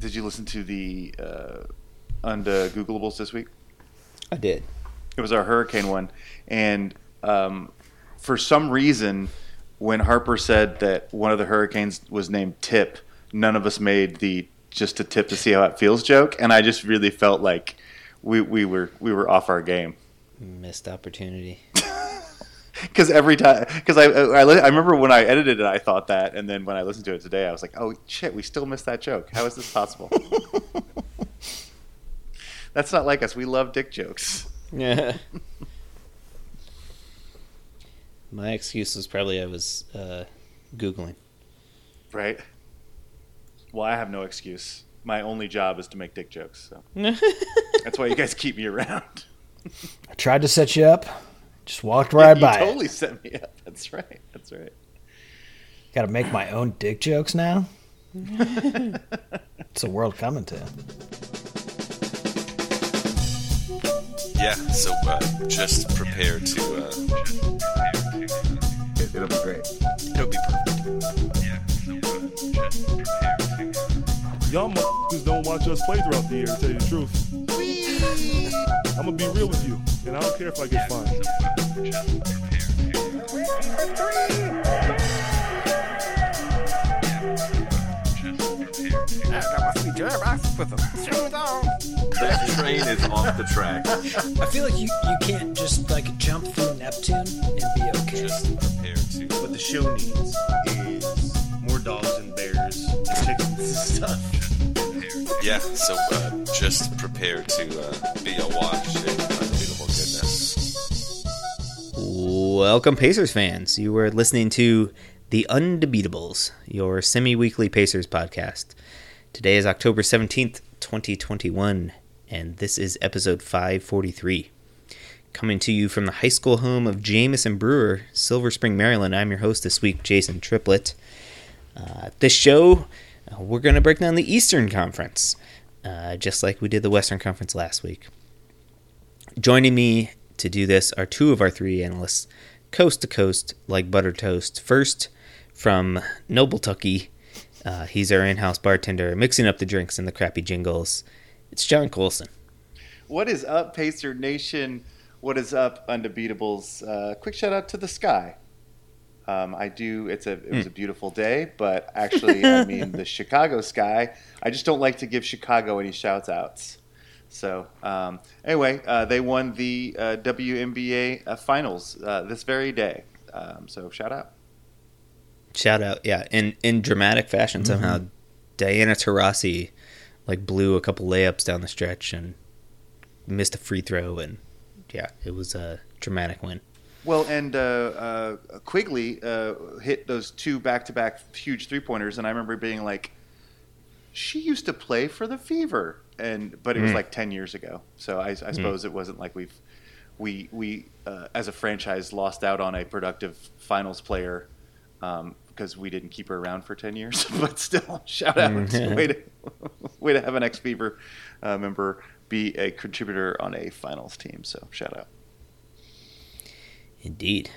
did you listen to the uh, Googleables this week? I did. It was our hurricane one, and um, for some reason, when Harper said that one of the hurricanes was named Tip, none of us made the just a tip to see how it feels joke, and I just really felt like we, we were we were off our game. Missed opportunity. Because every time, because I, I I remember when I edited it, I thought that, and then when I listened to it today, I was like, oh shit, we still missed that joke. How is this possible? That's not like us. We love dick jokes. Yeah. My excuse was probably I was uh, googling. Right. Well, I have no excuse. My only job is to make dick jokes. So that's why you guys keep me around. I tried to set you up, just walked right you by. totally set me up. That's right. That's right. Got to make my own dick jokes now. it's the world coming to. Yeah, so uh, just prepare to. Uh, It, it'll be great. it'll be perfect. Y'all motherfuckers don't watch us play throughout the year, to tell you the truth. I'm gonna be real with you, and I don't care if I get fined. That train is off the track. I feel like you, you can't just like jump through Neptune and be okay. Just prepare to. What the show needs is more dogs and bears and chickens and stuff. Yeah, so uh, just prepare to uh, be awash in unbelievable goodness. Welcome, Pacers fans. You were listening to The Undebeatables, your semi weekly Pacers podcast. Today is October 17th, 2021, and this is episode 543. Coming to you from the high school home of Jameson Brewer, Silver Spring, Maryland. I'm your host this week, Jason Triplett. Uh, this show, uh, we're going to break down the Eastern Conference, uh, just like we did the Western Conference last week. Joining me to do this are two of our three analysts, coast to coast, like butter toast. First, from Noble Tucky, uh, he's our in house bartender, mixing up the drinks and the crappy jingles. It's John Colson. What is up, Pacer Nation? What is up, Undebeatables? Uh, quick shout out to the sky. Um, I do. It's a. It was a beautiful day, but actually, I mean the Chicago sky. I just don't like to give Chicago any shouts outs. So um, anyway, uh, they won the uh, WNBA uh, finals uh, this very day. Um, so shout out. Shout out, yeah, in in dramatic fashion somehow, Diana Taurasi like blew a couple layups down the stretch and missed a free throw, and yeah, it was a dramatic win. Well, and uh, uh, Quigley uh, hit those two back-to-back huge three-pointers, and I remember being like, "She used to play for the Fever," and but it was Mm. like ten years ago. So I, I suppose it wasn't like we've we we uh, as a franchise lost out on a productive finals player um, because we didn't keep her around for ten years. but still, shout out Mhm. way to way to have an ex-Fever uh, member be a contributor on a finals team. So shout out. Indeed.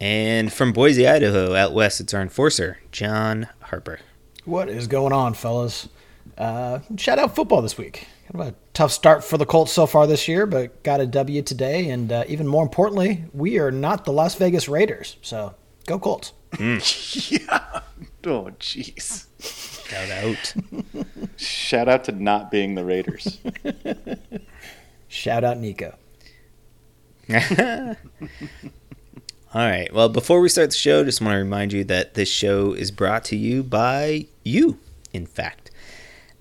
And from Boise, Idaho, out west, it's our enforcer, John Harper. What is going on, fellas? Uh, shout out football this week. Kind of a tough start for the Colts so far this year, but got a W today. And uh, even more importantly, we are not the Las Vegas Raiders. So go Colts. yeah. Oh, jeez. Shout out. Shout out to not being the Raiders. Shout out Nico. All right. Well, before we start the show, just want to remind you that this show is brought to you by you, in fact.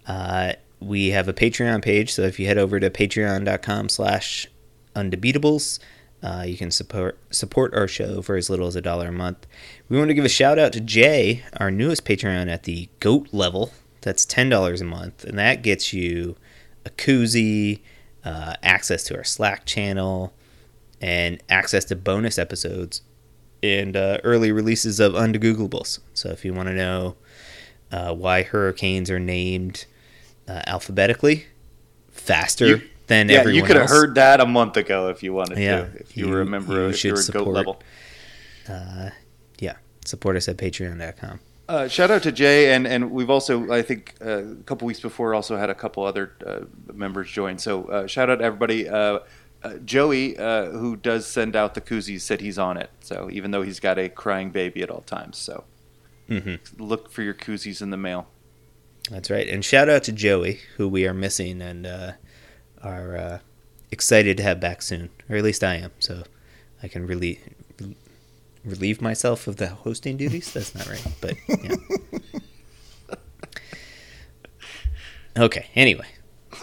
Uh, we have a Patreon page, so if you head over to patreon.com slash undebeatables, uh, you can support support our show for as little as a dollar a month. We want to give a shout out to Jay, our newest Patreon at the GOAT level. That's $10 a month, and that gets you a koozie, uh, access to our Slack channel, and access to bonus episodes and uh, early releases of Undegooglables. So if you want to know uh, why hurricanes are named uh, alphabetically faster You- than yeah, everyone you could have heard that a month ago if you wanted Yeah, to. If you, you- were a member, you if you were goat support- level. uh, yeah, support us at patreon.com. Uh, shout out to Jay, and, and we've also, I think, uh, a couple weeks before, also had a couple other uh, members join. So uh, shout out to everybody. Uh, uh, Joey, uh, who does send out the koozies, said he's on it. So even though he's got a crying baby at all times, so Mm-hmm. look for your koozies in the mail. That's right. And shout out to Joey, who we are missing and uh, are uh, excited to have back soon, or at least I am. So I can really relieve myself of the hosting duties. That's not right, but yeah. Okay. Anyway,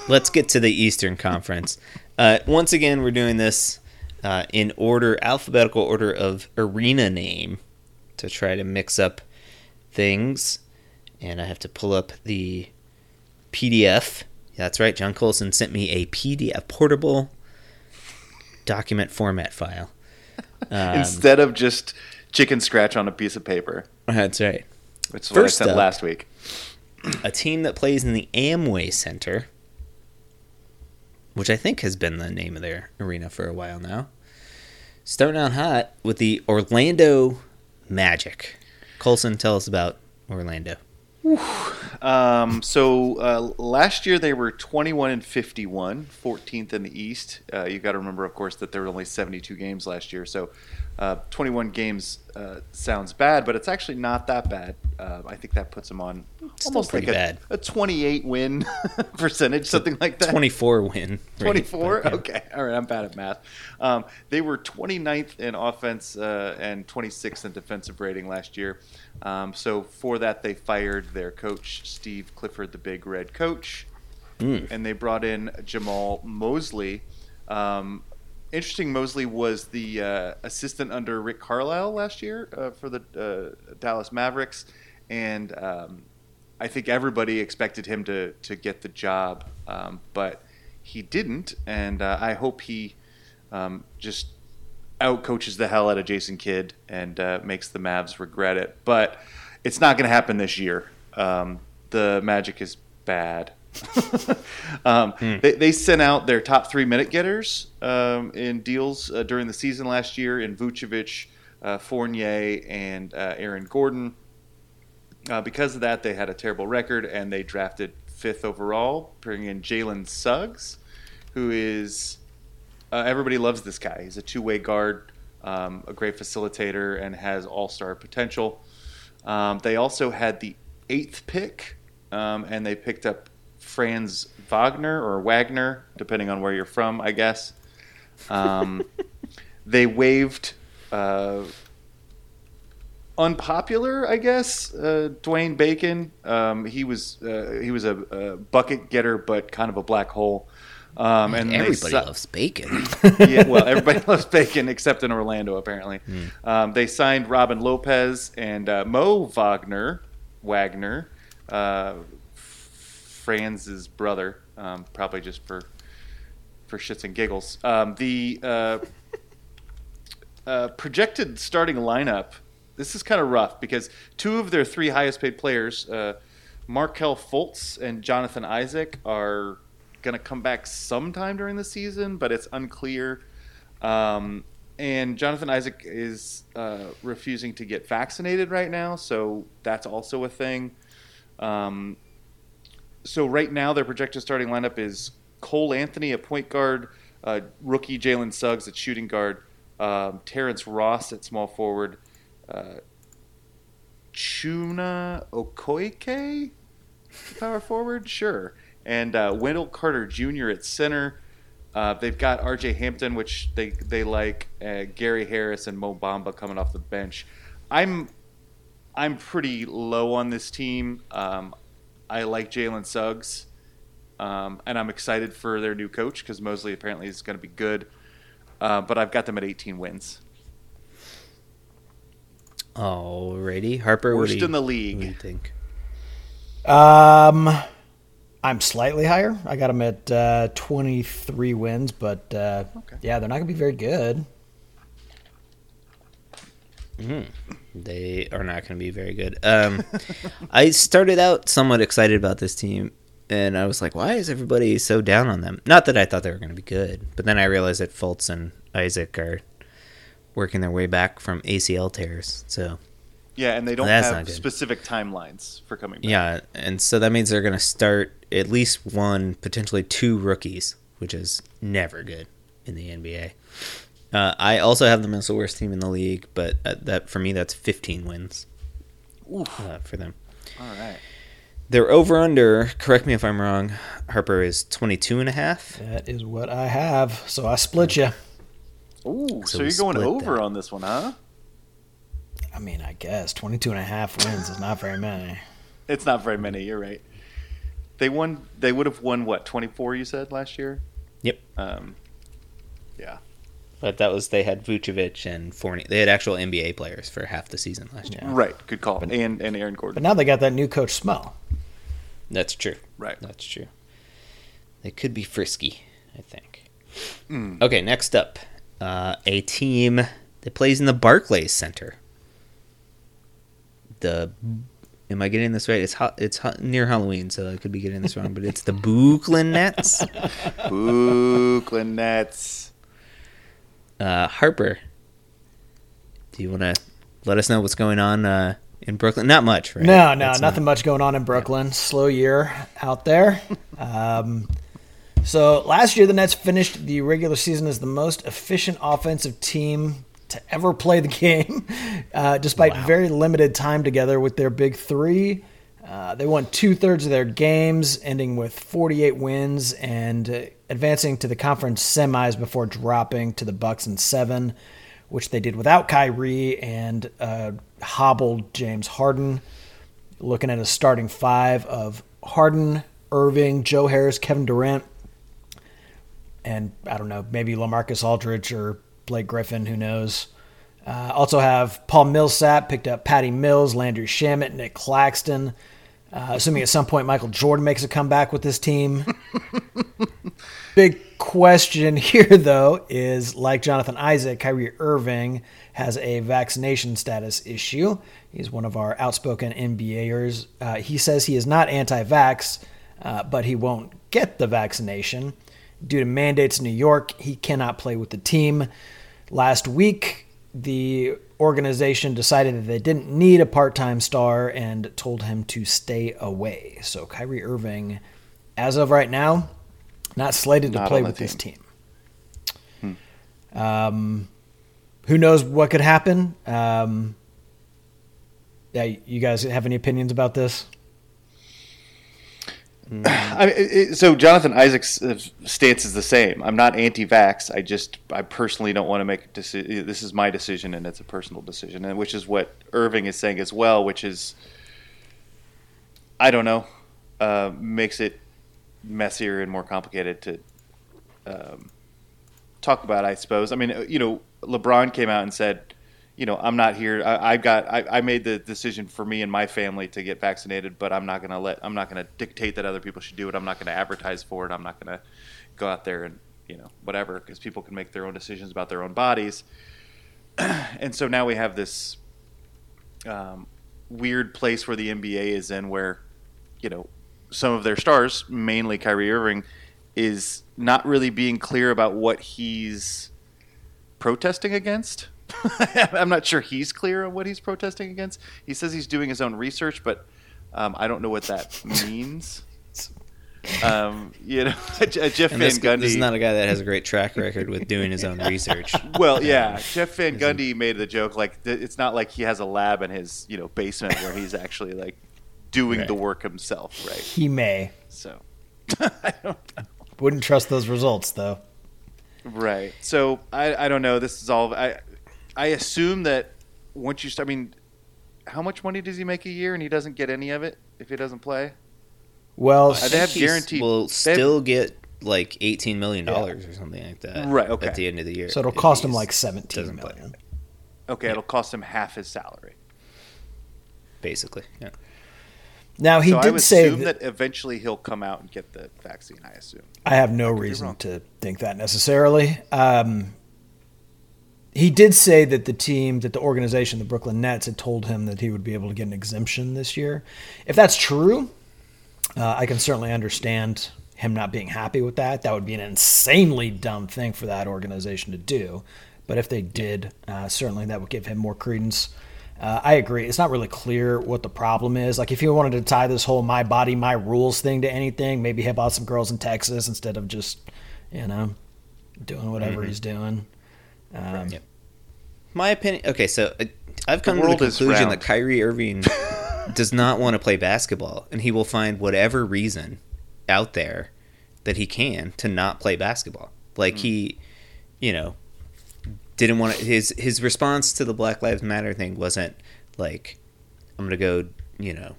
let's get to the Eastern Conference. Uh, once again, we're doing this uh, in order, alphabetical order of arena name, to try to mix up things. And I have to pull up the PDF. That's right. John Colson sent me a PDF, portable document format file. Um, Instead of just chicken scratch on a piece of paper, that's right. which is what I First sent up- last week. a team that plays in the Amway Center, which I think has been the name of their arena for a while now. Starting out hot with the Orlando Magic. Colson, tell us about Orlando. Um, so uh, last year they were 21 and 51, 14th in the East. Uh, you got to remember, of course, that there were only 72 games last year. So uh, 21 games uh, sounds bad, but it's actually not that bad. Uh, I think that puts them on Still almost like a, a 28 win percentage, something like that. 24 win. 24 but, yeah. okay all right i'm bad at math um, they were 29th in offense uh, and 26th in defensive rating last year um, so for that they fired their coach steve clifford the big red coach Mm. and they brought in jamal mosley um, interesting mosley was the uh, assistant under rick carlisle last year uh, for the uh, dallas mavericks and um, I think everybody expected him to, to get the job, um, but he didn't, and uh, I hope he um, just outcoaches the hell out of Jason Kidd and uh, makes the Mavs regret it. But it's not going to happen this year. Um, the Magic is bad. um, they, they sent out their top three minute getters um, in deals uh, during the season last year in Vucevic, uh, Fournier, and uh, Aaron Gordon. Uh, because of that, they had a terrible record, and they drafted fifth overall, bringing in Jalen Suggs, who is uh, everybody loves this guy. He's a two-way guard, um, a great facilitator, and has all-star potential. Um, they also had the eighth pick, um, and they picked up Franz Wagner or Wagner, depending on where you're from, I guess. Um, they waived. Uh, unpopular, I guess. Uh, Dwayne Bacon. Um, he was uh, he was a, a bucket getter, but kind of a black hole. Um, and Everybody si- loves bacon. yeah, well, everybody loves bacon except in Orlando, apparently. Um, they signed Robin Lopez and uh, Mo Wagner, Wagner, uh, Franz's brother, um, probably just for for shits and giggles. Um, the uh, uh, projected starting lineup. This is kind of rough because two of their three highest paid players, uh, Markelle Fultz and Jonathan Isaac, are going to come back sometime during the season, but it's unclear. Um, and Jonathan Isaac is uh, refusing to get vaccinated right now, so that's also a thing. Um, so right now, their projected starting lineup is Cole Anthony at point guard, uh, rookie Jalen Suggs at shooting guard, um, Terrence Ross at small forward, uh, Chuma Okeke, power forward, sure, and uh, Wendell Carter Jr. at center. Uh, they've got R.J. Hampton, which they they like, Gary Harris and Mo Bamba coming off the bench. I'm I'm pretty low on this team. Um, I like Jalen Suggs, um, and I'm excited for their new coach because Mosley apparently is going to be good. Uh, but I've got them at 18 wins. Alrighty, Harper. what Worst do you- in the What do you league. think? Um, I'm slightly higher. I got them at uh, 23 wins, but uh, yeah, they're not gonna be very good. They are not going to be very good. Um, I started out somewhat excited about this team, and I was like, "Why is everybody so down on them?" Not that I thought they were going to be good, but then I realized that Fultz and Isaac are working their way back from ACL tears. So Yeah, and they don't That's have specific timelines for coming back. Yeah, and so that means they're going to start at least one, potentially two rookies, which is never good in the NBA. Uh, I also have them as the worst team in the league, but uh, that for me that's 15 wins uh, for them. All right. Their over under, correct me if I'm wrong, Harper is 22 and a half. That is what I have. So I split you. Ooh, so, we you're going over that. on this one, huh? I mean, I guess 22 and a half wins is not very many. It's not very many. You're right. They won. They would have won what 24? You said last year. Yep. Um, yeah. But that was they had Vucevic and Fournier. They had actual NBA players for half the season last year. Right. Good call. and and Aaron Gordon. But now they got that new coach Smell. That's true. Right. That's true. They could be frisky, I think. Mm. Okay, next up, uh, a team that plays in the Barclays Center. The am I getting this right? It's hot. It's hot, near Halloween, so I could be getting this wrong. But it's the Brooklyn Nets. Brooklyn Nets. Uh, Harper, do you want to let us know what's going on uh, in Brooklyn? Not much, right? No, no, That's nothing much going on in Brooklyn. Slow year out there. um, so last year, the Nets finished the regular season as the most efficient offensive team to ever play the game, uh, despite very limited time together with their big three. Uh, they won two thirds of their games, ending with 48 wins and uh, advancing to the conference semis before dropping to the Bucks in seven, which they did without Kyrie and uh, hobbled James Harden. Looking at a starting five of Harden, Irving, Joe Harris, Kevin Durant, and I don't know, maybe Lamarcus Aldridge or Blake Griffin, who knows. Uh, also have Paul Millsap, picked up Patty Mills, Landry Shamet, Nick Claxton. Uh, assuming at some point Michael Jordan makes a comeback with this team. Big question here, though, is like Jonathan Isaac, Kyrie Irving has a vaccination status issue. He's one of our outspoken NBAers. Uh, he says he is not anti vax, uh, but he won't get the vaccination. Due to mandates in New York, he cannot play with the team. Last week, the organization decided that they didn't need a part time star and told him to stay away. So, Kyrie Irving, as of right now, not slated to Not play on the with this team. team. Um, who knows what could happen? Um, yeah, you guys have any opinions about this? I mean, it, so Jonathan Isaac's uh, stance is the same. I'm not anti-vax. I just, I personally don't want to make decision. This is my decision, and it's a personal decision, and which is what Irving is saying as well. Which is, I don't know, uh, makes it messier and more complicated to um, talk about. I suppose. I mean, uh, you know, LeBron came out and said, you know, I'm not here. I, I've got. I, I made the decision for me and my family to get vaccinated, but I'm not to let. I'm not to dictate that other people should do it. I'm not to advertise for it. I'm not to go out there and you know whatever because people can make their own decisions about their own bodies. and so now we have this um, weird place where the NBA is in, where you know some of their stars, mainly Kyrie Irving, is not really being clear about what he's protesting against. I'm not sure he's clear on what he's protesting against. He says he's doing his own research, but um, I don't know what that means. Um, you know, Jeff And Van this, Gundy. this is not a guy that has a great track record with doing his own research. well, yeah, Jeff Van Gundy made the joke like it's not like he has a lab in his you know basement where he's actually like doing the work himself, right? He may. So, I don't Wouldn't trust those results, though. Right. So I, I don't know. This is all. I I assume that once you start, I mean, how much money does he make a year, and he doesn't get any of it if he doesn't play? Well, Uh, they have He's- guaranteed. Will they have- still get like eighteen million dollars or something like that. Right, okay. At the end of the year, so it'll cost him like seventeen doesn't play. million. okay, it'll cost him half his salary. basically. Yeah. Now he so I did would say assume that, that eventually he'll come out and get the vaccine. I assume. I have no be reason to think that necessarily. Um, he did say that the team, that the organization, the Brooklyn Nets, had told him that he would be able to get an exemption this year. If that's true, uh, I can certainly understand him not being happy with that. That would be an insanely dumb thing for that organization to do. But if they did, uh, certainly that would give him more credence. Uh, I agree. It's not really clear what the problem is. Like, if you wanted to tie this whole "my body, my rules" thing to anything, maybe have out some girls in Texas instead of just, you know, doing whatever Mm-hmm. he's doing. Um, Yep. My opinion. Okay, so uh, I've come to the conclusion that Kyrie Irving does not want to play basketball, and he will find whatever reason out there that he can to not play basketball. Like Hmm. he, you know, didn't want to, his his response to the Black Lives Matter thing wasn't like, "I'm gonna go," you know,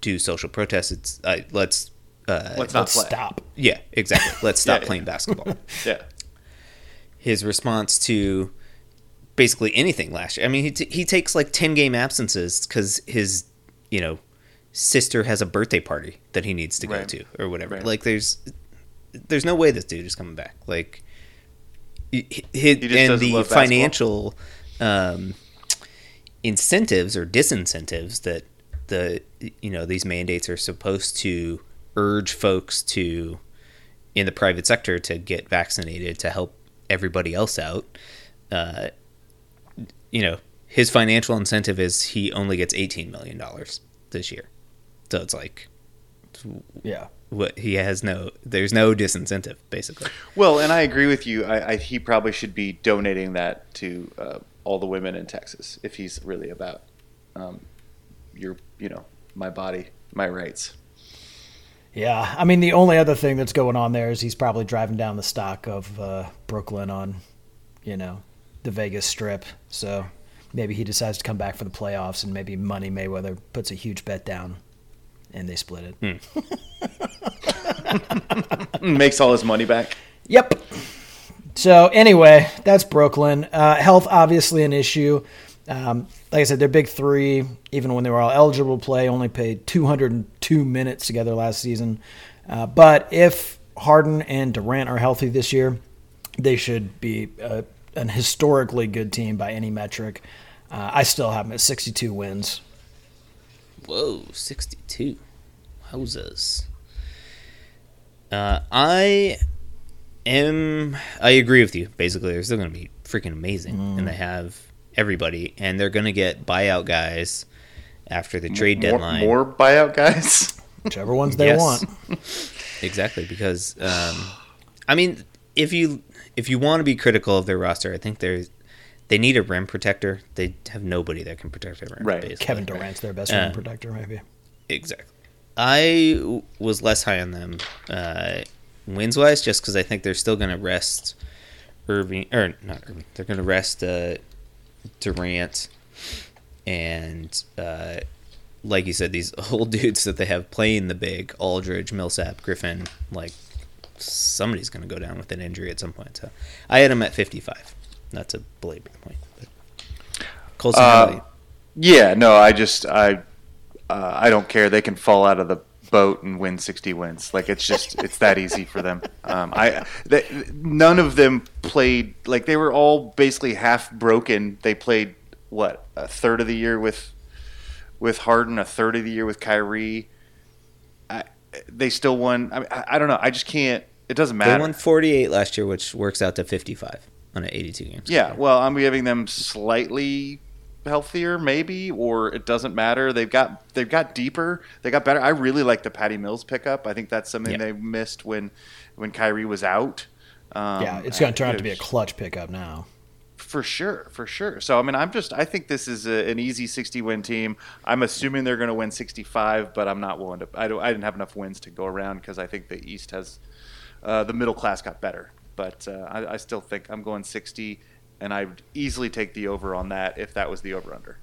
do social protests. It's uh, let's. Uh, Let's not let's play. stop. yeah, exactly. Let's stop Yeah, yeah. playing basketball Yeah. his response to basically anything last year. I mean, he, t- he takes like 10 game absences because his, you know, sister has a birthday party that he needs to go to or whatever. Right. Like, there's there's no way this dude is coming back. Like, he, he, He and the financial um, incentives or disincentives that the you know these mandates are supposed to urge folks to in the private sector to get vaccinated to help everybody else out. Uh, you know, his financial incentive is he only gets eighteen million dollars this year, so it's like Yeah. what he has no. There's no disincentive basically. Well, and I agree with you. I, I, he probably should be donating that to uh, all the women in Texas if he's really about um, your, you know, my body, my rights. Yeah, I mean the only other thing that's going on there is he's probably driving down the stock of uh, Brooklyn on, you know, the Vegas Strip. So maybe he decides to come back for the playoffs, and maybe Money Mayweather puts a huge bet down, and they split it. Makes all his money back. Yep. So anyway, that's Brooklyn. Uh, health obviously an issue. Um, like I said, their big three, even when they were all eligible to play, only played 202 minutes together last season. Uh, but if Harden and Durant are healthy this year, they should be uh, an historically good team by any metric. Uh, I still have them at 62 wins. Whoa, 62. Houses. Uh, I am. I agree with you. Basically, they're still going to be freaking amazing, and they have everybody, and they're going to get buyout guys after the trade More, deadline. more buyout guys. Whichever ones they Yes. want. Exactly, because um, I mean, if you if you want to be critical of their roster, I think there's they need a rim protector. They have nobody that can protect their rim. Right. basically. Kevin Durant's their best Uh, rim protector, maybe. Exactly. I w- was less high on them uh, wins wise, just because I think they're still going to rest Irving or not Irving. They're going to rest uh, Durant and uh, like you said, these old dudes that they have playing the big Aldridge, Millsap, Griffin. Like somebody's going to go down with an injury at some point. So I had them at fifty-five. Not to belabor the point, but Colson, Uh. Yeah, no, I just I uh, I don't care. They can fall out of the boat and win 60 wins. Like it's just it's that easy for them. Um, I they, none of them played like they were all basically half broken. They played what a third of the year with with Harden, a third of the year with Kyrie. I, they still won. I, mean, I, I don't know. I just can't. It doesn't matter. They matter. won 48 last year, which works out to 55 on an 82 games. Yeah, well, I'm giving them slightly healthier, maybe, or it doesn't matter. They've got they've got deeper. They got better. I really like the Patty Mills pickup. I think that's something Yeah. they missed when when Kyrie was out. Um, Yeah, it's going to turn out to be a clutch pickup now. for sure, for sure. So I mean, I'm just I think this is a, an easy 60 win team. I'm assuming they're going to win 65, but I'm not willing to. I don't. I didn't have enough wins to go around because I think the East has uh, the middle class got better. But uh, I, I still think I'm going 60, and I'd easily take the over on that if that was the over under.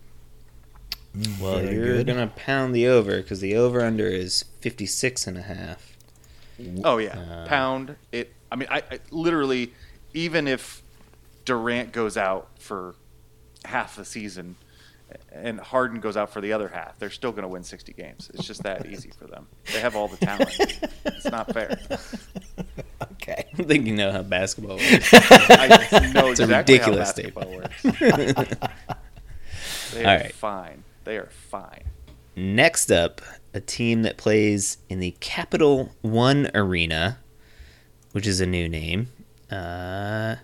Well, Very you're good. going to pound the over because the over under is 56 and a half. Oh yeah, Uh, pound it. I mean, I, I literally, even if Durant goes out for half the season, and Harden goes out for the other half, they're still going to win 60 games. It's just that easy for them. They have all the talent. It's not fair. Okay. I don't think you know how basketball works. I know It's a ridiculous how basketball works. they All are right. fine. They are fine. Next up, a team that plays in the Capital One Arena, which is a new name. Uh,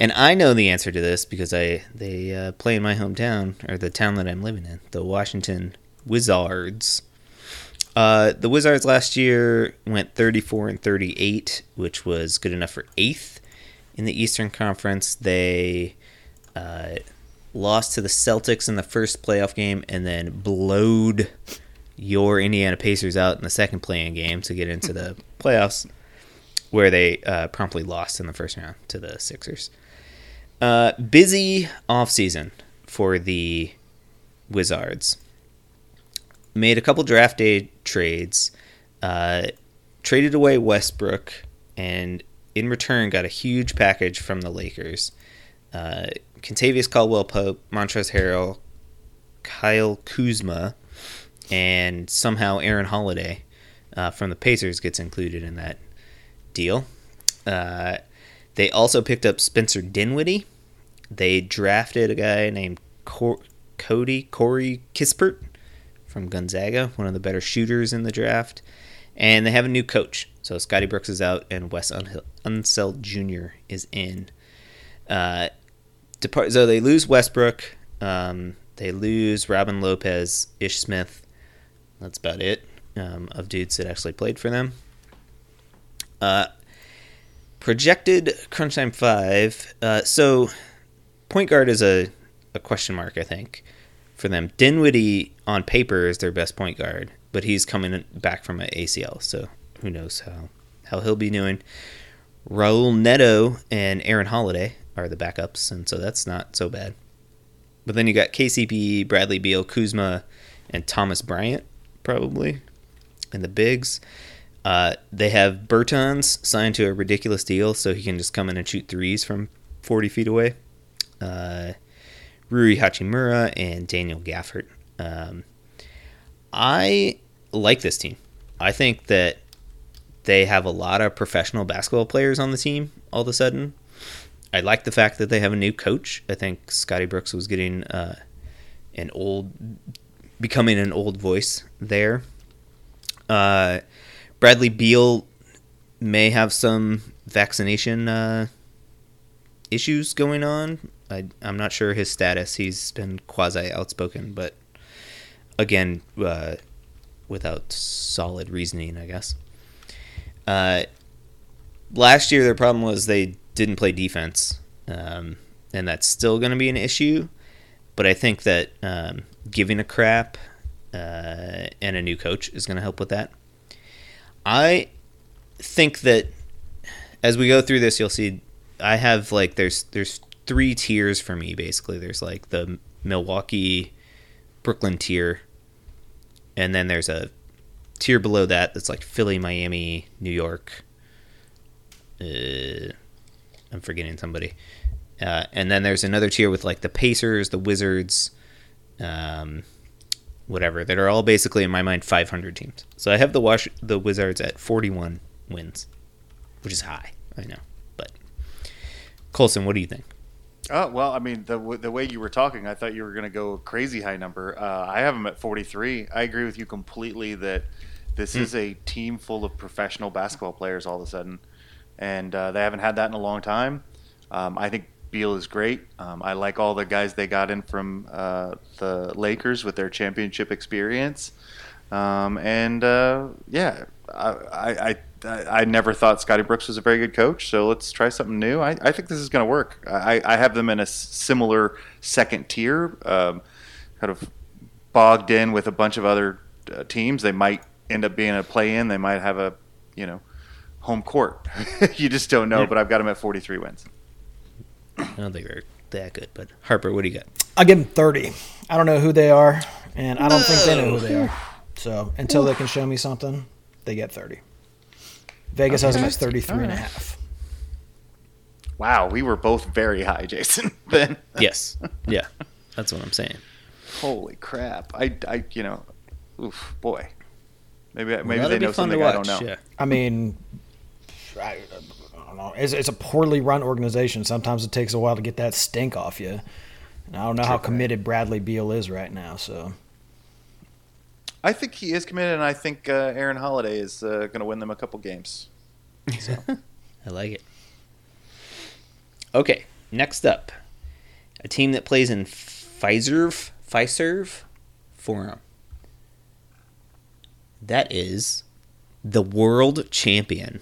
And I know the answer to this because I they uh, play in my hometown or the town that I'm living in, the Washington Wizards. Uh, the Wizards last year went 34 and 38, which was good enough for eighth in the Eastern Conference. They uh, lost to the Celtics in the first playoff game and then blowed your Indiana Pacers out in the second playing game to get into the playoffs, where they uh, promptly lost in the first round to the Sixers. Uh, busy offseason for the Wizards. Made a couple draft day trades, uh, traded away Westbrook, and in return got a huge package from the Lakers. Uh, Kentavious Caldwell Pope, Montrezl Harrell, Kyle Kuzma, and somehow Aaron Holiday uh, from the Pacers gets included in that deal. Uh, they also picked up Spencer Dinwiddie. They drafted a guy named Cor- Cody Corey Kispert from Gonzaga, one of the better shooters in the draft. And they have a new coach. So Scotty Brooks is out, and Wes Un- Unseld Jr. is in. Uh, depart- so they lose Westbrook. Um, they lose Robin Lopez, Ish Smith. That's about it um, of dudes that actually played for them. Uh, projected crunch time five. Uh, so point guard is a, a question mark, I think, for them. Dinwiddie on paper is their best point guard, but he's coming back from an ACL, so who knows how, how he'll be doing. Raul Neto and Aaron Holiday are the backups, and so that's not so bad. But then you got KCP, Bradley Beal, Kuzma, and Thomas Bryant, probably, and the bigs. Uh, they have Bertans signed to a ridiculous deal, so he can just come in and shoot threes from 40 feet away. Uh, Rui Hachimura and Daniel Gafford. Um, I like this team. I think that they have a lot of professional basketball players on the team all of a sudden. I like the fact that they have a new coach. I think Scotty Brooks was getting uh, an old, becoming an old voice there. Uh, Bradley Beal may have some vaccination uh, issues going on. I, I'm not sure his status. He's been quasi outspoken, but again, uh, without solid reasoning, I guess. Uh, last year, their problem was they didn't play defense, um, and that's still going to be an issue. But I think that um, giving a crap uh, and a new coach is going to help with that. I think that as we go through this, you'll see I have like there's there's three tiers for me basically. There's like the Milwaukee, Brooklyn tier, and then there's a tier below that that's like Philly, Miami, New York. Uh, I'm forgetting somebody. Uh, and then there's another tier with like the Pacers, the Wizards, um, whatever that are all basically in my mind 500 teams. So I have the Wash the Wizards at 41 wins, which is high. I know, but Colson, what do you think? Oh well, I mean the w- the way you were talking, I thought you were going to go crazy high number. Uh, I have them at 43. I agree with you completely that this is a team full of professional basketball players all of a sudden, and uh, they haven't had that in a long time. Um, I think Beal is great. Um, I like all the guys they got in from uh, the Lakers with their championship experience, um, and uh, yeah, I, I, I I never thought Scotty Brooks was a very good coach, so let's try something new. I, I think this is going to work. I, I have them in a similar second tier, um, kind of bogged in with a bunch of other uh, teams. They might end up being a play-in. They might have a, you know, home court. you just don't know. But I've got them at 43 wins. I don't think they're that good, but Harper, what do you got? I give them 30. I don't know who they are, and I don't think they know who they are. So until they can show me something, they get 30. Vegas has them at 33 and a half. Wow, we were both very high, Jason. Then Yes, yeah, that's what I'm saying. holy crap! I, I you know, oof, boy. Maybe maybe That'll they know something I don't know. Yeah. I mean, I, I don't know. It's, it's a poorly run organization. Sometimes it takes a while to get that stink off you. And I don't know how committed Bradley Beal is right now. So I think he is committed, and I think uh, Aaron Holiday is uh, going to win them a couple games. I like it. Okay, next up, a team that plays in Fiserv Fiserv Forum. That is the world champion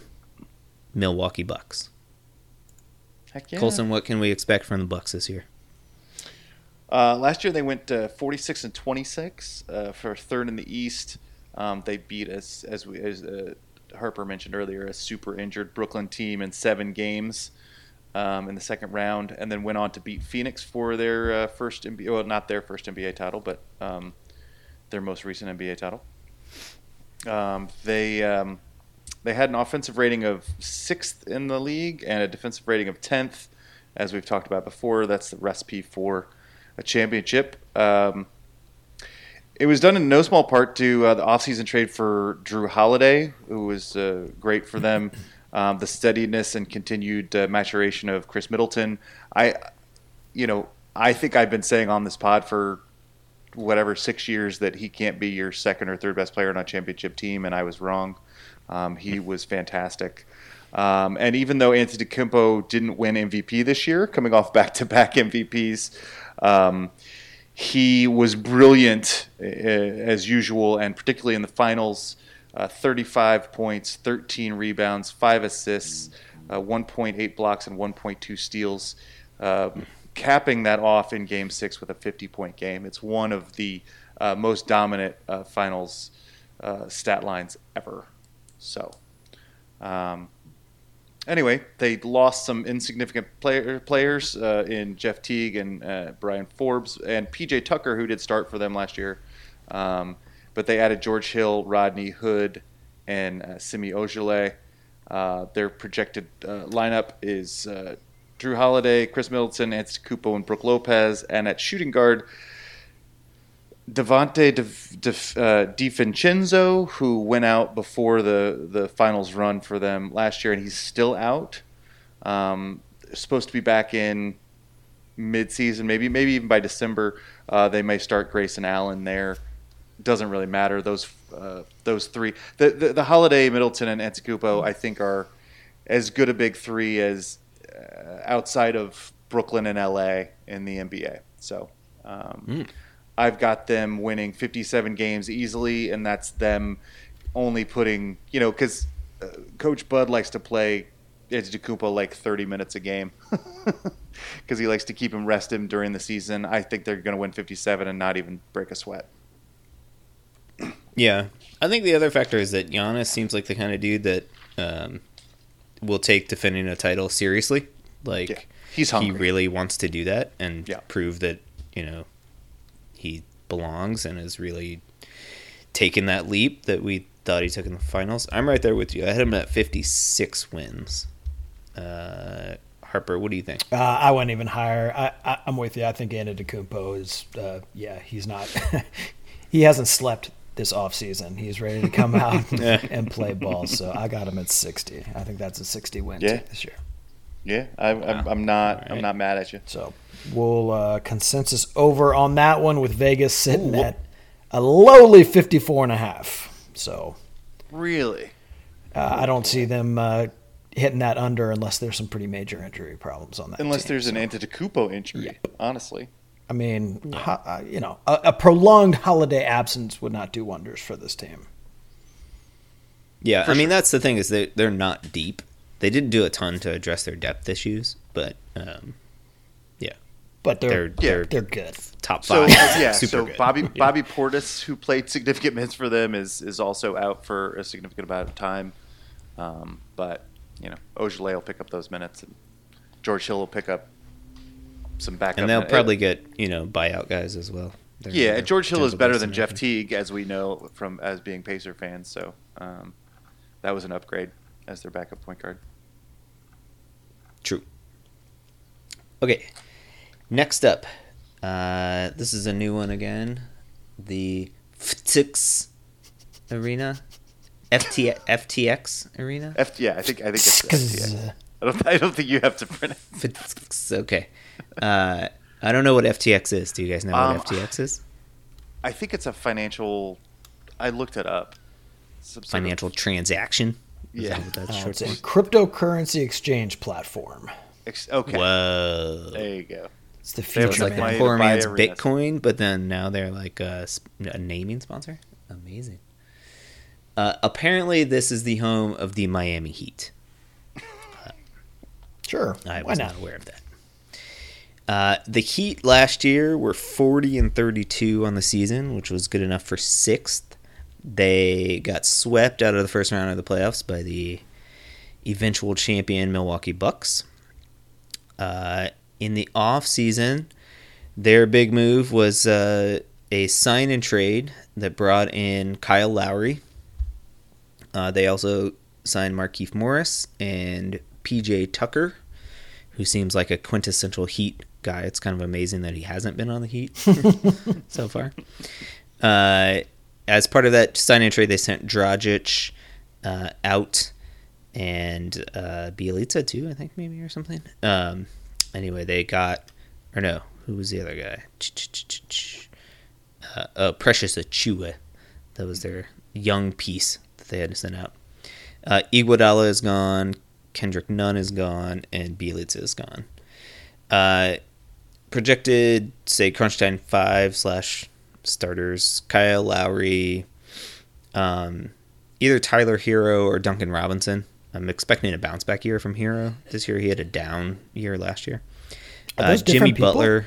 Milwaukee Bucks. Heck yeah. Colson, what can we expect from the Bucks this year? Uh, last year they went uh, 46 and 26 uh, for third in the East. Um, they beat as as we as uh, Harper mentioned earlier a super injured Brooklyn team in seven games um, in the second round, and then went on to beat Phoenix for their uh, first NBA well not their first NBA title, but um, their most recent NBA title. Um, they um, they had an offensive rating of sixth in the league and a defensive rating of tenth, as we've talked about before. That's the recipe for a championship. Um, it was done in no small part to uh, the offseason trade for Jrue Holiday, who was uh, great for them. Um, the steadiness and continued uh, maturation of Khris Middleton. I, you know, I think I've been saying on this pod for whatever six years that he can't be your second or third best player on a championship team, and I was wrong. Um, he was fantastic. Um, and even though Antetokounmpo didn't win MVP this year, coming off back-to-back MVPs, um, he was brilliant uh, as usual, and particularly in the finals. Uh, 35 points, 13 rebounds, five assists, uh, 1.8 blocks, and 1.2 steals, uh, capping that off in Game Six with a 50-point game. It's one of the uh, most dominant uh, finals stat lines ever. So, um, anyway, they lost some insignificant player, players uh, in Jeff Teague and uh, Bryn Forbes and PJ Tucker, who did start for them last year. Um, but they added George Hill, Rodney Hood, and uh, Semi Ojeleye. Uh, their projected uh, lineup is uh, Jrue Holiday, Khris Middleton, Antetokounmpo, and Brook Lopez. And at shooting guard, Devonte De, De, uh, DiVincenzo, who went out before the, the finals run for them last year, and he's still out. Um, supposed to be back in mid-season, maybe maybe even by December. Uh, they may start Grayson Allen there. Doesn't really matter. Those uh, those three, the, the the Holiday, Middleton, and Antetokounmpo, I think are as good a big three as uh, outside of Brooklyn and LA in the NBA. So. Um, I've got them winning 57 games easily, and that's them only putting, you know, because uh, Coach Bud likes to play Antetokounmpo like 30 minutes a game because he likes to keep him rested during the season. I think they're going to win 57 and not even break a sweat. Yeah, I think the other factor is that Giannis seems like the kind of dude that um, will take defending a title seriously. Like Yeah, he's he really wants to do that and Yeah. prove that you know he belongs and has really taken that leap that we thought he took in the finals. I'm right there with you. I had him at 56 wins. Uh, Harper, what do you think? Uh, I went even higher. I, I'm with you. I think Antetokounmpo is, uh, yeah, he's not. he hasn't slept this off season. He's ready to come out and play ball. So I got him at 60. I think that's a 60 win Yeah. this year. Yeah, I, I'm, I'm not. I'm not mad at you. So we'll uh, consensus over on that one with Vegas sitting at a lowly 54 and a half. So Really? uh, I don't see them uh, hitting that under unless there's some pretty major injury problems on that. Unless team. there's an So, Antetokounmpo injury. Honestly. I mean, ho- uh, you know, a, a prolonged holiday absence would not do wonders for this team. Yeah, I mean that's the thing is they they're not deep. They didn't do a ton to address their depth issues, but um, yeah, But they're they're they're, they're they're good. top So five. yeah, super so good. Bobby Yeah. Bobby Portis, who played significant minutes for them, is is also out for a significant amount of time. Um, but you know, Ojeleye will pick up those minutes, and George Hill will pick up some backup. and they'll minutes. probably get you know buyout guys as well. They're- yeah. they're George Hill is better than Jeff. Teague, as we know from as being Pacer fans. So um, that was an upgrade as their backup point guard. True. Okay, next up, uh, this is a new one again, the FTX Arena, FT, FTX Arena. F, yeah, I think I think it's FTX. I don't I don't think you have to pronounce. FTX, okay. Uh, I don't know what FTX is. Do you guys know Um, what FTX is? I think it's a financial. I looked it up. Some sort of- Financial transaction. Is Yeah. what that's Uh, short it's a cryptocurrency exchange platform. Ex- okay. Whoa. There you go. It's the They have It's future, like Future, the man. man. poor man's. Bitcoin, but then now they're like a, a naming sponsor. Amazing. Uh, apparently, this is the home of the Miami Heat. Sure. I Why was not? not aware of that. Uh, the Heat last year were 40 and 32 on the season, which was good enough for sixth. They got swept out of the first round of the playoffs by the eventual champion Milwaukee Bucks. Uh, in the off season, their big move was uh, a sign and trade that brought in Kyle Lowry. Uh, they also signed Markieff Morris and PJ Tucker, who seems like a quintessential Heat guy. It's kind of amazing that he hasn't been on the Heat so far. Uh, as part of that signing trade, they sent Dragic uh, out and uh, Bielitsa too, I think maybe or something. Um, anyway, they got or no, who was the other guy? Uh, oh, Precious Achiuwa. That was their young piece that they had to send out. Uh, Iguodala is gone. Kendrick Nunn is gone, and Bielitsa is gone. Uh, projected, say, crunch time five slash starters: Kyle Lowry, um, either Tyler Herro or Duncan Robinson. I'm expecting a bounce back year from Herro this year. He had a down year last year. Are Uh, those Jimmy people? Butler.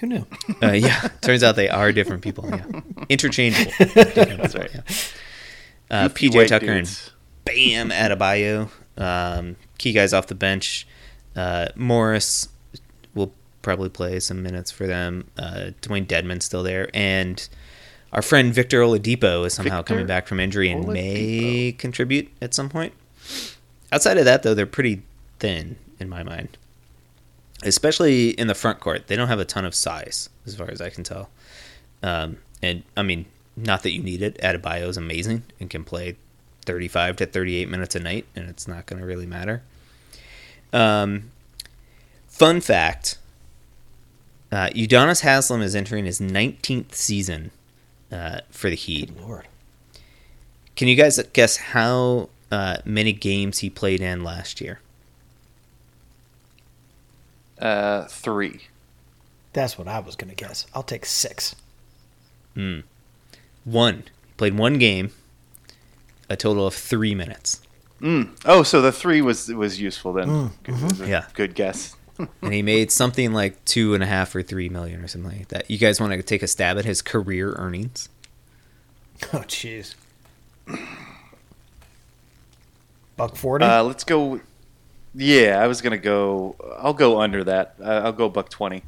Who knew? Uh, yeah, turns out they are different people. Yeah, interchangeable. That's right. Yeah. Uh, PJ white Tucker and. Bam Adebayo. Um, key guys off the bench. Uh, Morris will probably play some minutes for them. Uh, Dewayne Dedmon's still there, and our friend Victor Oladipo is somehow Victor coming back from injury and may contribute at some point. Outside of that, though, they're pretty thin in my mind, especially in the front court. They don't have a ton of size, as far as I can tell. Um, and I mean, not that you need it. Adebayo is amazing and can play 35 to 38 minutes a night, and it's not going to really matter. Um, fun fact uh, Udonis Haslem is entering his 19th season uh, for the Heat. Lord. Can you guys guess how uh, many games he played in last year? Uh, three. That's what I was going to guess. I'll take six. One. He played one game, a total of three minutes. Mm. Oh, so the three was was useful then. Good, was a Yeah. Good guess. and he made something like two and a half or three million or something like that. You guys want to take a stab at his career earnings? Oh, jeez. Buck 40? Uh, let's go. Yeah, I was gonna go. I'll go under that. Uh, I'll go buck twenty.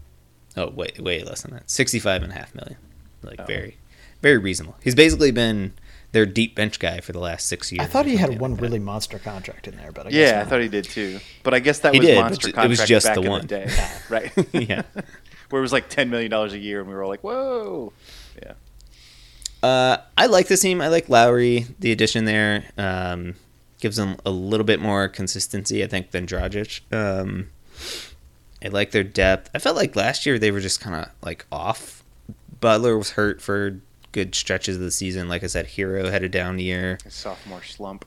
Oh, wait, way less than that. Sixty-five and a half million. Like Oh. very, very reasonable. He's basically been their deep bench guy for the last six years. I thought he had something one like that. really monster contract in there, but I guess Yeah, I thought he did too. But I guess that He was did, but monster it was contract just back the one. the day, right? yeah. Where it was like ten million dollars a year, and we were all like, "Whoa!" Yeah. Uh, I like this team. I like Lowry. The addition there um, gives them a little bit more consistency, I think, than Dragic. Um, I like their depth. I felt like last year they were just kind of like off. Butler was hurt for good stretches of the season. Like I said, Herro had a down year. A sophomore slump.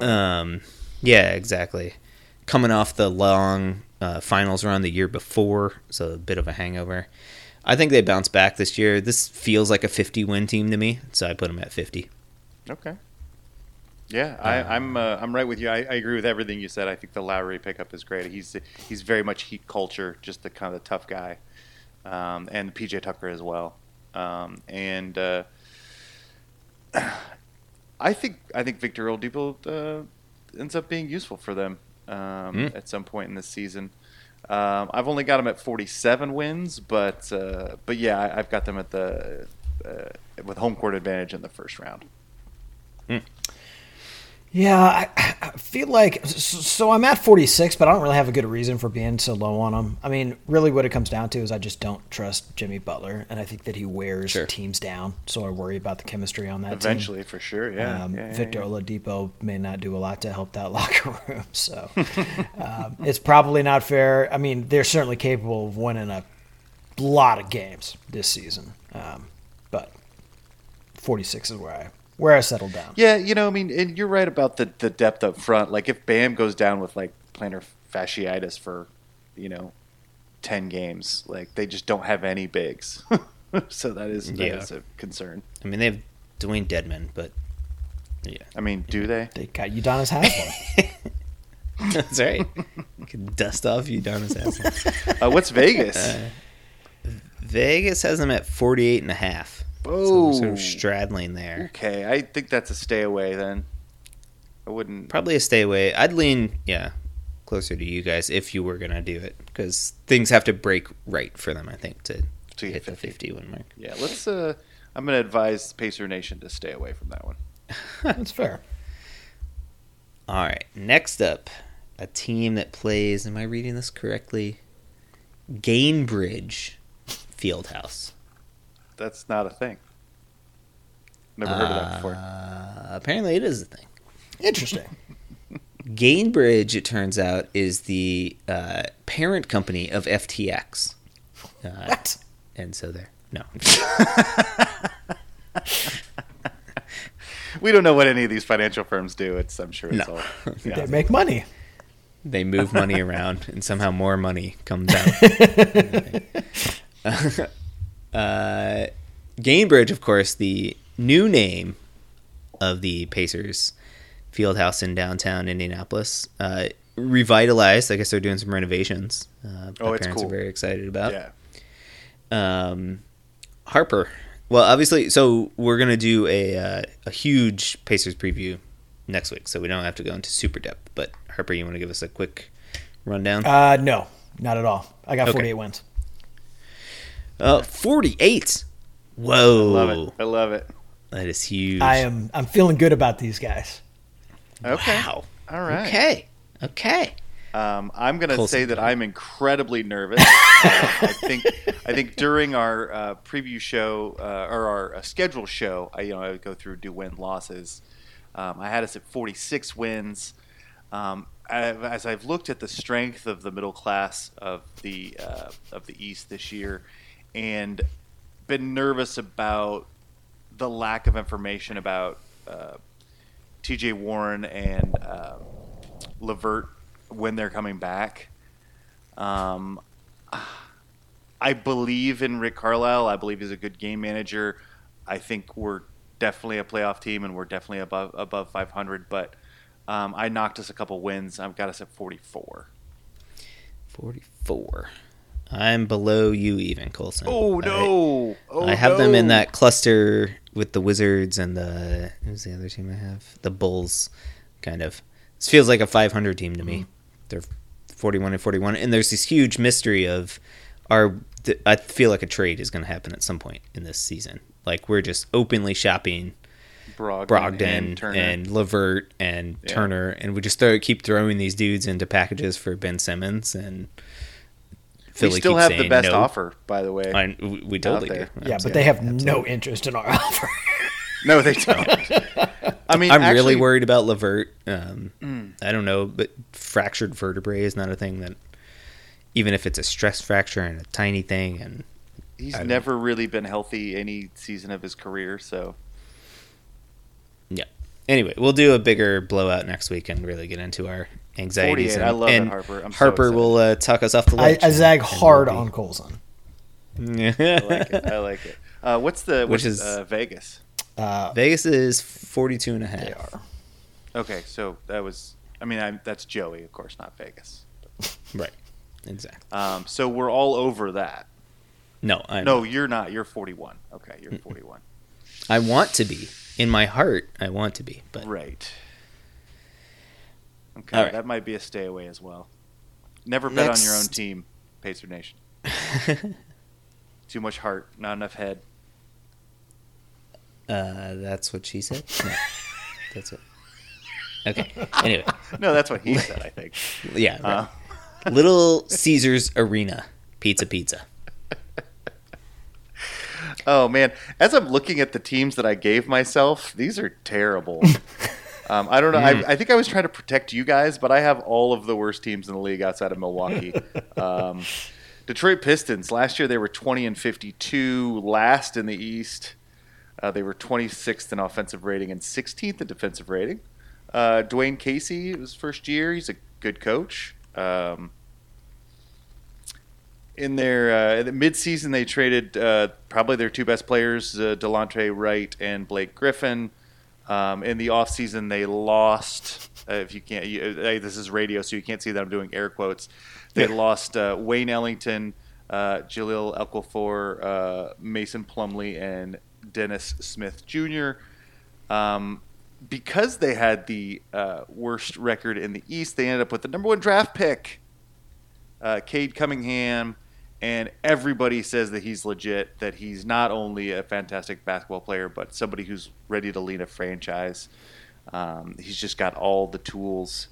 Um, yeah, exactly. Coming off the long uh, finals run the year before, so a bit of a hangover. I think they bounce back this year. This feels like a 50 win team to me, so I put them at 50. Okay. Yeah, I, I'm uh, I'm right with you. I, I agree with everything you said. I think the Lowry pickup is great. He's he's very much Heat culture, just the kind of tough guy, um, and PJ Tucker as well. Um, and uh, I think I think Victor Oladipo uh, ends up being useful for them um, Mm. at some point in this season. Um, I've only got them at 47 wins, but uh, but yeah, I, I've got them at the uh, with home court advantage in the first round. Yeah, I, I feel like so, I'm at 46, but I don't really have a good reason for being so low on him. I mean, really, what it comes down to is I just don't trust Jimmy Butler, and I think that he wears Sure. teams down. So I worry about the chemistry on that team. Eventually, for sure. Yeah. Um, yeah, yeah, Victor yeah. Oladipo may not do a lot to help that locker room, so um, it's probably not fair. I mean, they're certainly capable of winning a lot of games this season, um, but 46 is where I where I settled down. Yeah, you know, I mean, and you're right about the, the depth up front. Like, if Bam goes down with like plantar fasciitis for, you know, ten games. Like they just don't have any bigs, so that is that Yeah. is a concern. I mean, they have Dewayne Dedmon, but yeah, I mean, do they? They got Udonis Haslem. that's right. You can dust off Udonis Haslem. Uh, what's Vegas? Vegas has them at 48 and a half. So oh, they're sort of straddling there. okay. I think that's a stay away then. I wouldn't. Probably a stay away. I'd lean, yeah, closer to you guys if you were gonna do it because things have to break right for them. I think to, To hit get the 50 win mark. Yeah, let's. Uh, I'm gonna advise Pacer Nation to stay away from that one. That's fair. All right, next up, a team that plays. Am I reading this correctly? Gainbridge Fieldhouse. That's not a thing. Never heard of that before. Uh, apparently, it is a thing. Interesting. Gainbridge, it turns out, is the uh, parent company of FTX. Uh, What? and so there. No. We don't know what any of these financial firms do. It's. I'm sure it's No. all. They make money. they move money around and somehow more money comes out. Uh, Gainbridge, of course, the new name of the Pacers Fieldhouse in downtown Indianapolis, uh, revitalized. I guess they're doing some renovations. Uh, Oh, my it's parents cool. are very excited about. Yeah. um, Harper. Well, obviously, so we're gonna do a uh, a huge Pacers preview next week, so we don't have to go into super depth. But Harper, you want to give us a quick rundown? Uh, no, not at all. I got Okay. 48 wins. Uh, forty-eight. Whoa, Love it. I love it. that is huge. I am. I'm feeling good about these guys. Okay. Wow. All right. Okay. Okay. Um, I'm going to Colson. say that I'm incredibly nervous. uh, I think I think during our uh, preview show uh, or our uh, schedule show, I you know I would go through do win losses. Um, I had us at 46 wins. Um, I, as I've looked at the strength of the middle class of the uh, of the East this year, and been nervous about the lack of information about uh, T.J. Warren and uh, Levert when they're coming back. Um, I believe in Rick Carlisle. I believe he's a good game manager. I think we're definitely a playoff team, and we're definitely above above 500. But um, I knocked us a couple wins. I've got us at 44. Forty-four. I'm below you, even Colson. Oh I- no! Oh, I have them in that cluster with the Wizards and the who's the other team I have? The Bulls, kind of. This feels like a 500 team to me. Mm-hmm. They're 41 and 41, and there's this huge mystery of our. I feel like a trade is going to happen at some point in this season. Like we're just openly shopping Brogdon, Brogdon and and. Levert and Yeah. Turner, and we just throw, keep throwing these dudes into packages for Ben Simmons and. We still keeps have the best no. offer, by the way. I, we, we totally do. there. Yeah, but they have Absolutely. no interest in our offer. No, they don't. I mean, I'm actually, really worried about Levert. Um, Mm. I don't know, but fractured vertebrae is not a thing that, even if it's a stress fracture and a tiny thing, and He's I don't- never really been healthy any season of his career, so yeah. Anyway, we'll do a bigger blowout next week and really get into our anxieties. And, I love it, and Harper. I'm Harper excited. will uh, tuck us off the I, ledge. I zag hard we'll on be- Colson. I like it. I like it. Uh, what's the Which which is- is uh, Vegas? Uh, Vegas is 42 and a half. they are. Okay, so that was. I mean, I'm, that's Joey, of course, not Vegas. Right. Exactly. Um, so we're all over that. No, I'm, No, you're not. You're 41. Okay, you're 41. I want to be. In my heart, I want to be. But Right. Okay, right. that might be a stay away as well. Never bet on your own team, Pacer Nation. Too much heart, not enough head. uh, that's what she said. No, that's it. Okay. Anyway, No, that's what he said. I think. yeah. Uh, right. Little Caesars Arena Pizza Pizza. Oh man, as I'm looking at the teams that I gave myself, these are terrible. Um, I don't know. I, I think I was trying to protect you guys, but I have all of the worst teams in the league outside of Milwaukee. Um, Detroit Pistons. Last year they were 20 and 52, last in the East. Uh, they were 26th in offensive rating and 16th in defensive rating. Uh, Dwane Casey, it was first year. He's a good coach. Um, in their uh, the midseason, they traded uh, probably their two best players, uh, Delontre Wright and Blake Griffin. Um, in the offseason, they lost. Uh, if you can't, you, uh, this is radio, so you can't see that I'm doing air quotes. They lost uh, Wayne Ellington, uh, Jahlil uh, Mason Plumlee, and Dennis Smith Jr. Um, because they had the uh, worst record in the East, they ended up with the number one draft pick, uh, Cade Cunningham, and everybody says that he's legit. That he's not only a fantastic basketball player, but somebody who's ready to lead a franchise. Um, he's just got all the tools.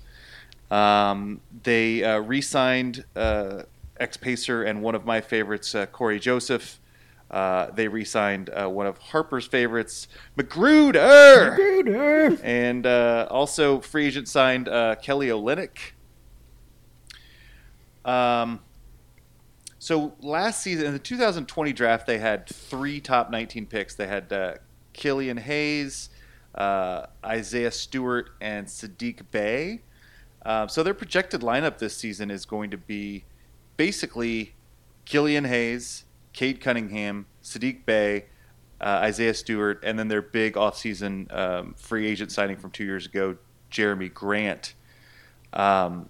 Um, they uh, re-signed uh, ex-Pacer and one of my favorites, uh, Cory Joseph. Uh, they re-signed uh, one of Harper's favorites, Magruder, and uh, also free agent signed uh, Kelly Olynyk. Um, so last season in the 2020 draft, they had three top 19 picks. They had uh, Killian Hayes, uh, Isaiah Stewart, and Saddiq Bey. Um, so their projected lineup this season is going to be basically Killian Hayes, Cade Cunningham, Saddiq Bey, uh, Isaiah Stewart, and then their big offseason um, free agent signing from two years ago, Jerami Grant. Um,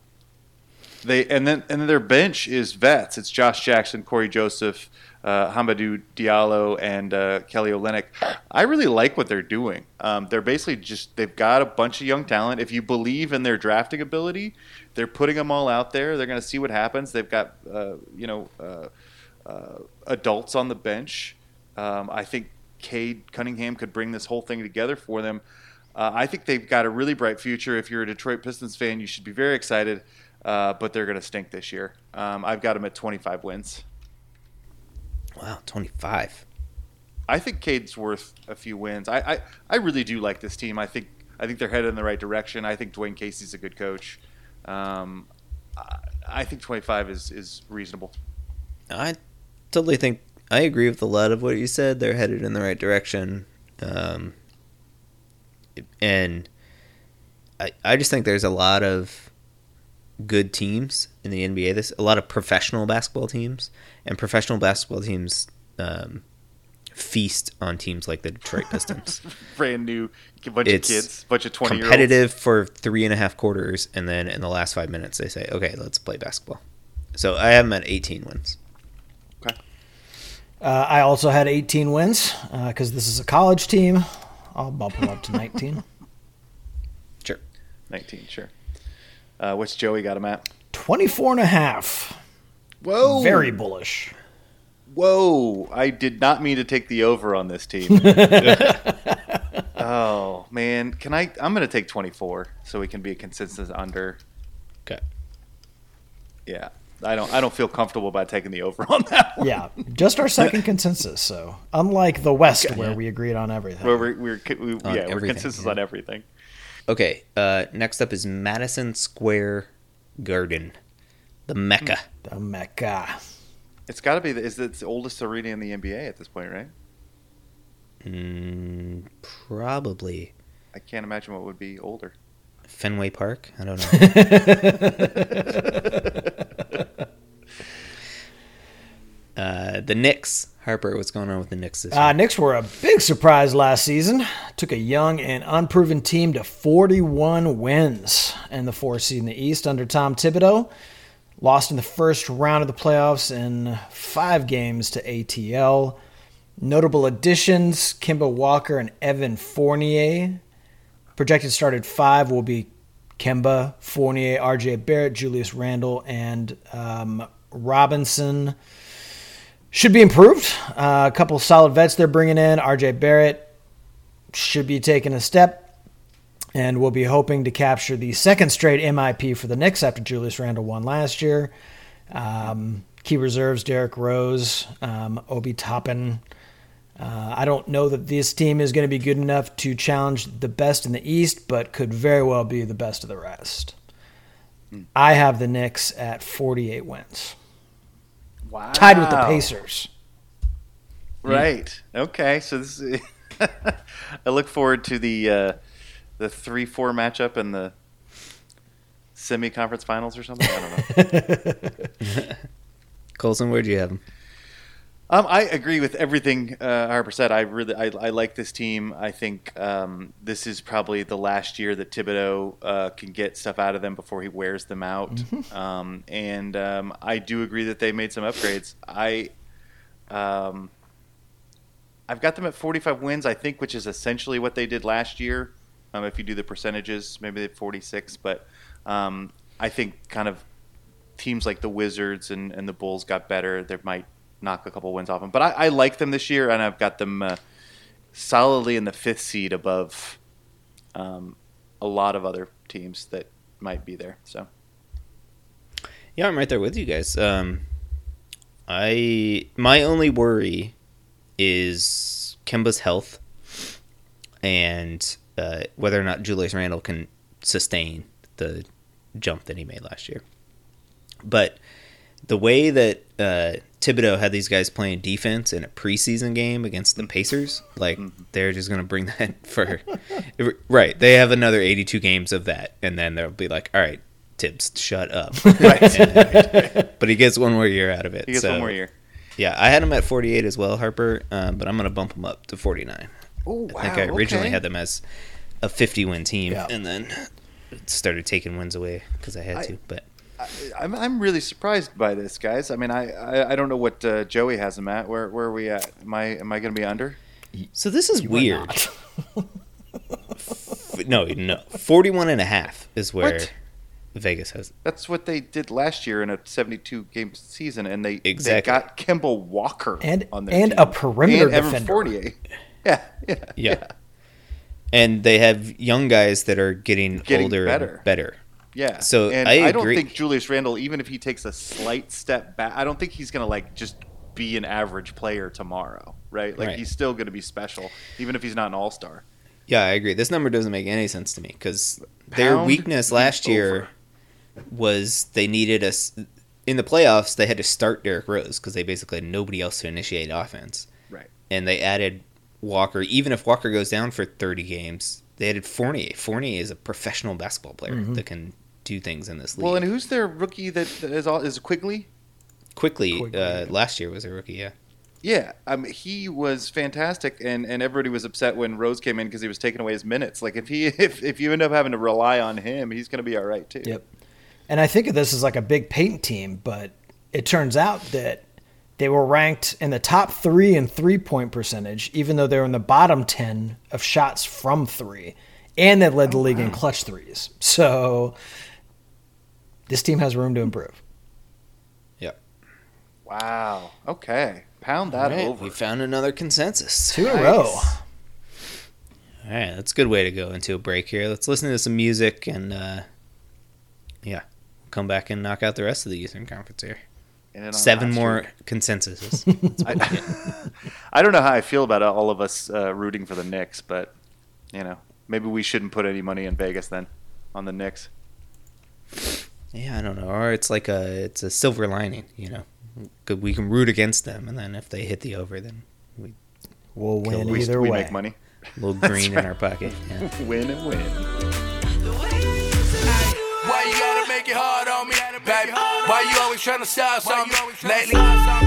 they and then and then their bench is vets. It's Josh Jackson, Cory Joseph, uh, Hamidou Diallo, and uh, Kelly Olynyk. I really like what they're doing. Um, they're basically just they've got a bunch of young talent. If you believe in their drafting ability, they're putting them all out there. They're going to see what happens. They've got uh, you know uh, uh, adults on the bench. Um, I think Cade Cunningham could bring this whole thing together for them. Uh, I think they've got a really bright future. If you're a Detroit Pistons fan, you should be very excited. Uh, but they're going to stink this year. Um, I've got them at 25 wins. Wow, 25. I think Cade's worth a few wins. I, I, I really do like this team. I think I think they're headed in the right direction. I think Dwane Casey's a good coach. Um, I, I think 25 is, is reasonable. I totally think I agree with a lot of what you said. They're headed in the right direction. Um, and I, I just think there's a lot of good teams in the NBA. This a lot of professional basketball teams, and professional basketball teams um, feast on teams like the Detroit Pistons. Brand new bunch It's of kids, bunch of 20 year olds. Competitive for three and a half quarters, and then in the last five minutes they say, "Okay, let's play basketball." So I have them at 18 wins. Uh, I also had 18 wins because this is a college team. I'll bump them up to 19. Sure. 19, sure. Uh, what's Joey got him at? 24 and a half. Whoa. Very bullish. Whoa. I did not mean to take the over on this team. oh, man. Can I? I'm going to take 24 so we can be a consensus under. Okay. Yeah. I don't. I don't feel comfortable about taking the over on that one. Yeah, just our second consensus. So, unlike the West, where we agreed on everything. Where we're, we're, we, On yeah, we're consensus yeah. on everything. Okay. Uh, next up is Madison Square Garden, the Mecca. the Mecca. It's got to be. The, is it the oldest arena in the NBA at this point, right? Mm, probably I can't imagine what would be older. Fenway Park. I don't know. uh, the Knicks. Harper, what's going on with the Knicks this year? Uh, Knicks were a big surprise last season. Took a young and unproven team to 41 wins in the fourth seed in the East under Tom Thibodeau. Lost in the first round of the playoffs in five games to ATL. Notable additions Kemba Walker and Evan Fournier. Projected start at five will be Kemba, Fournier, RJ Barrett, Julius Randle, and um, Robinson should be improved. Uh, a couple solid vets they're bringing in. RJ Barrett should be taking a step, and we'll be hoping to capture the second straight MIP for the Knicks after Julius Randle won last year. Um, key reserves: Derrick Rose, um, Obi Toppin. Uh, I don't know that this team is going to be good enough to challenge the best in the East, but could very well be the best of the rest. I have the Knicks at 48 wins, Wow. tied with the Pacers. Right. Okay. So this is. I look forward to the uh, the three four matchup and the semi-conference finals or something. I don't know. Colson, where'd you have him? Um, I agree with everything uh, Harper said. I really, I, I like this team. I think um, this is probably the last year that Thibodeau uh, can get stuff out of them before he wears them out. Um, and um, I do agree that they made some upgrades. I, um, I've got them at 45 wins, I think, which is essentially what they did last year. Um, if you do the percentages, maybe they had 46, but um, I think kind of teams like the Wizards and, and the Bulls got better. They might knock a couple wins off them, but I, I like them this year, and I've got them uh, solidly in the fifth seed above um, a lot of other teams that might be there. So Yeah, I'm right there with you guys. Um, I my only worry is Kemba's health and uh, whether or not Julius Randle can sustain the jump that he made last year. But the way that uh, Thibodeau had these guys playing defense in a preseason game against the Pacers, like they're just gonna bring that for right. They have another 82 games of that, and then they'll be like, "All right, Thibs, shut up." And- but he gets one more year out of it. he gets so- one more year. Yeah, I had him at 48 as well, Harper, um, but I'm gonna bump him up to 49. Oh I think I originally had them as a 50 win team, Yeah. and then started taking wins away because I had I- to. But I'm, I'm really surprised by this, guys. I mean, I, I, I don't know what uh, Joey has them at. Where where are we at? Am I am I going to be under? so this is You weird. F- No, no, 41 and a half is where What? Vegas has. it. That's what they did last year in a 72 game season, and they Exactly. they got Kimball Walker And- on their and team. a perimeter and Evan defender. Fournier. Yeah, yeah, Yeah. And they have young guys that are getting, Getting older better. and better. Yeah. So, and I don't agree. think Julius Randle, even if he takes a slight step back, I don't think he's going to like just be an average player tomorrow, right? Like Right. he's still going to be special, even if he's not an all star. Yeah, I agree. This number doesn't make any sense to me because their weakness me last over. year was they needed us in the playoffs. They had to start Derrick Rose because they basically had nobody else to initiate offense, Right. and they added Walker. Even if Walker goes down for thirty games, they added Fournier. Fournier is a professional basketball player mm-hmm. that can do things in this league. Well, and who's their rookie that that is all is Quigley? Quickley, Quickley. uh, last year was a rookie. Yeah, Yeah, um, he was fantastic, and, and everybody was upset when Rose came in because he was taking away his minutes. Like if he if, if you end up having to rely on him, he's going to be all right too. Yep. And I think of this as like a big paint team, but it turns out that they were ranked in the top three in three point percentage, even though they were in the bottom 10 of shots from three. And they led the league in clutch threes. So this team has room to improve. yep. Wow. Okay. Pound that All right, over. we found another consensus. Two in a row. All right, that's a good way to go into a break here. Let's listen to some music and uh, yeah, we'll come back and knock out the rest of the Eastern Conference here. And then on Seven more streak. consensuses. I, I don't know how I feel about all of us uh, rooting for the Knicks, but you know, maybe we shouldn't put any money in Vegas then on the Knicks. Yeah, I don't know. Or it's like a it's a silver lining, you know. We can root against them, and then if they hit the over, then we We'll win we either we way. make money, a little green in our pocket. Yeah. win and win. Why you gotta make it hard on me, baby? Why you always tryna start something? Lately,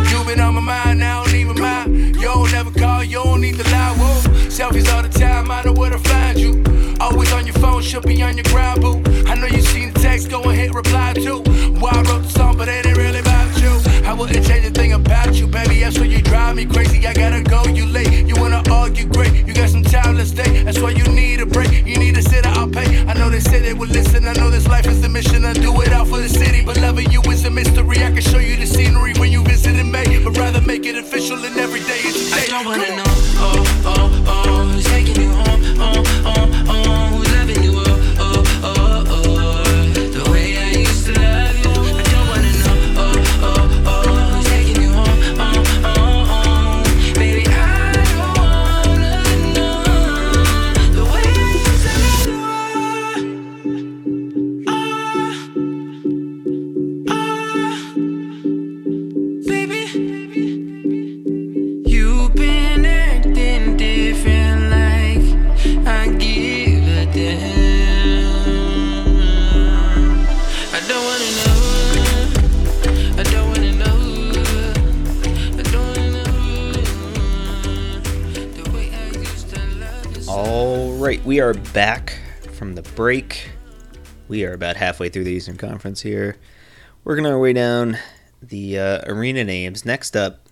you been on my mind, I don't even mind. You don't never call, you don't need to lie. Whoa, selfies all the time, I know where to find you. Always on your phone, should be on your grind, boo. I know you seen the text, go and hit reply to. Why I wrote the song, but it ain't really about you. I wouldn't change a thing about you, baby. That's why you drive me crazy. I gotta go, you late. You wanna argue, great. You got some time, let's stay. That's why you need a break. You need a sitter, I'll pay. I know they say they would listen. I know this life is a mission. I do it out for the city, but loving you is a mystery. I can show you the scenery when you visit in May, but rather make it official and every day is a day. I don't wanna know, oh, oh, oh, back from the break. We are about halfway through the Eastern Conference here. Working our way down the uh, arena names. Next up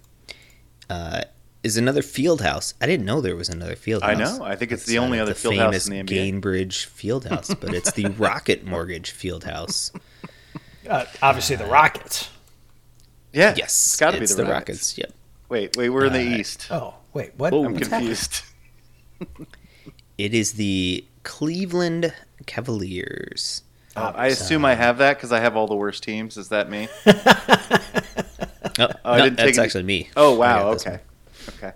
uh, is another field house. I didn't know there was another field house. I know. I think it's the only other field famous house in the NBA. Gainbridge field house, but it's the Rocket Mortgage field house. Uh, obviously, the Rockets. Yeah. Yes, It's got to be it's the Rockets. Yep. Wait, wait, we're in the Uh, East. Oh, wait, what? I'm confused. It is the Cleveland Cavaliers. Uh, I assume I have that because I have all the worst teams. Is that me? Oh, I no, didn't that's take any- actually me. Oh wow. Okay. Okay.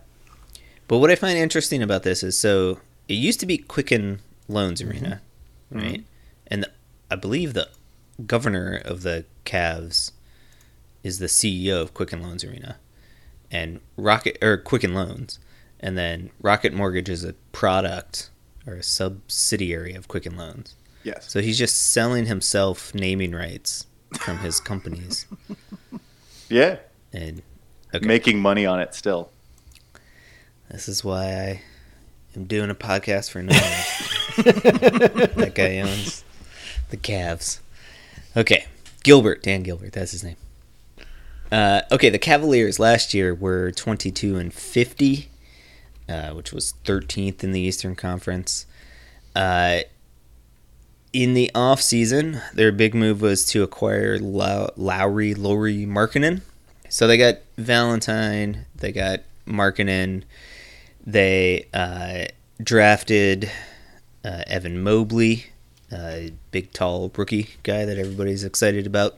But what I find interesting about this is so it used to be Quicken Loans Mm-hmm. Arena, right? And the, I believe the governor of the Cavs is the CEO of Quicken Loans Arena, and Rocket or Quicken Loans, and then Rocket Mortgage is a product or a subsidiary of Quicken Loans. Yes. So he's just selling himself naming rights from his companies, Yeah. and okay. Making money on it still. This is why I am doing a podcast for no one. that guy owns the Cavs. Okay, Gilbert, Dan Gilbert, that's his name. Uh, okay, the Cavaliers last year were 22 and 50, uh, which was 13th in the Eastern Conference. Uh, in the off season, their big move was to acquire Low- Lauri, Lauri Markkanen. So they got Valentine, they got Markkanen, they uh, drafted uh, Evan Mobley, uh, big tall rookie guy that everybody's excited about.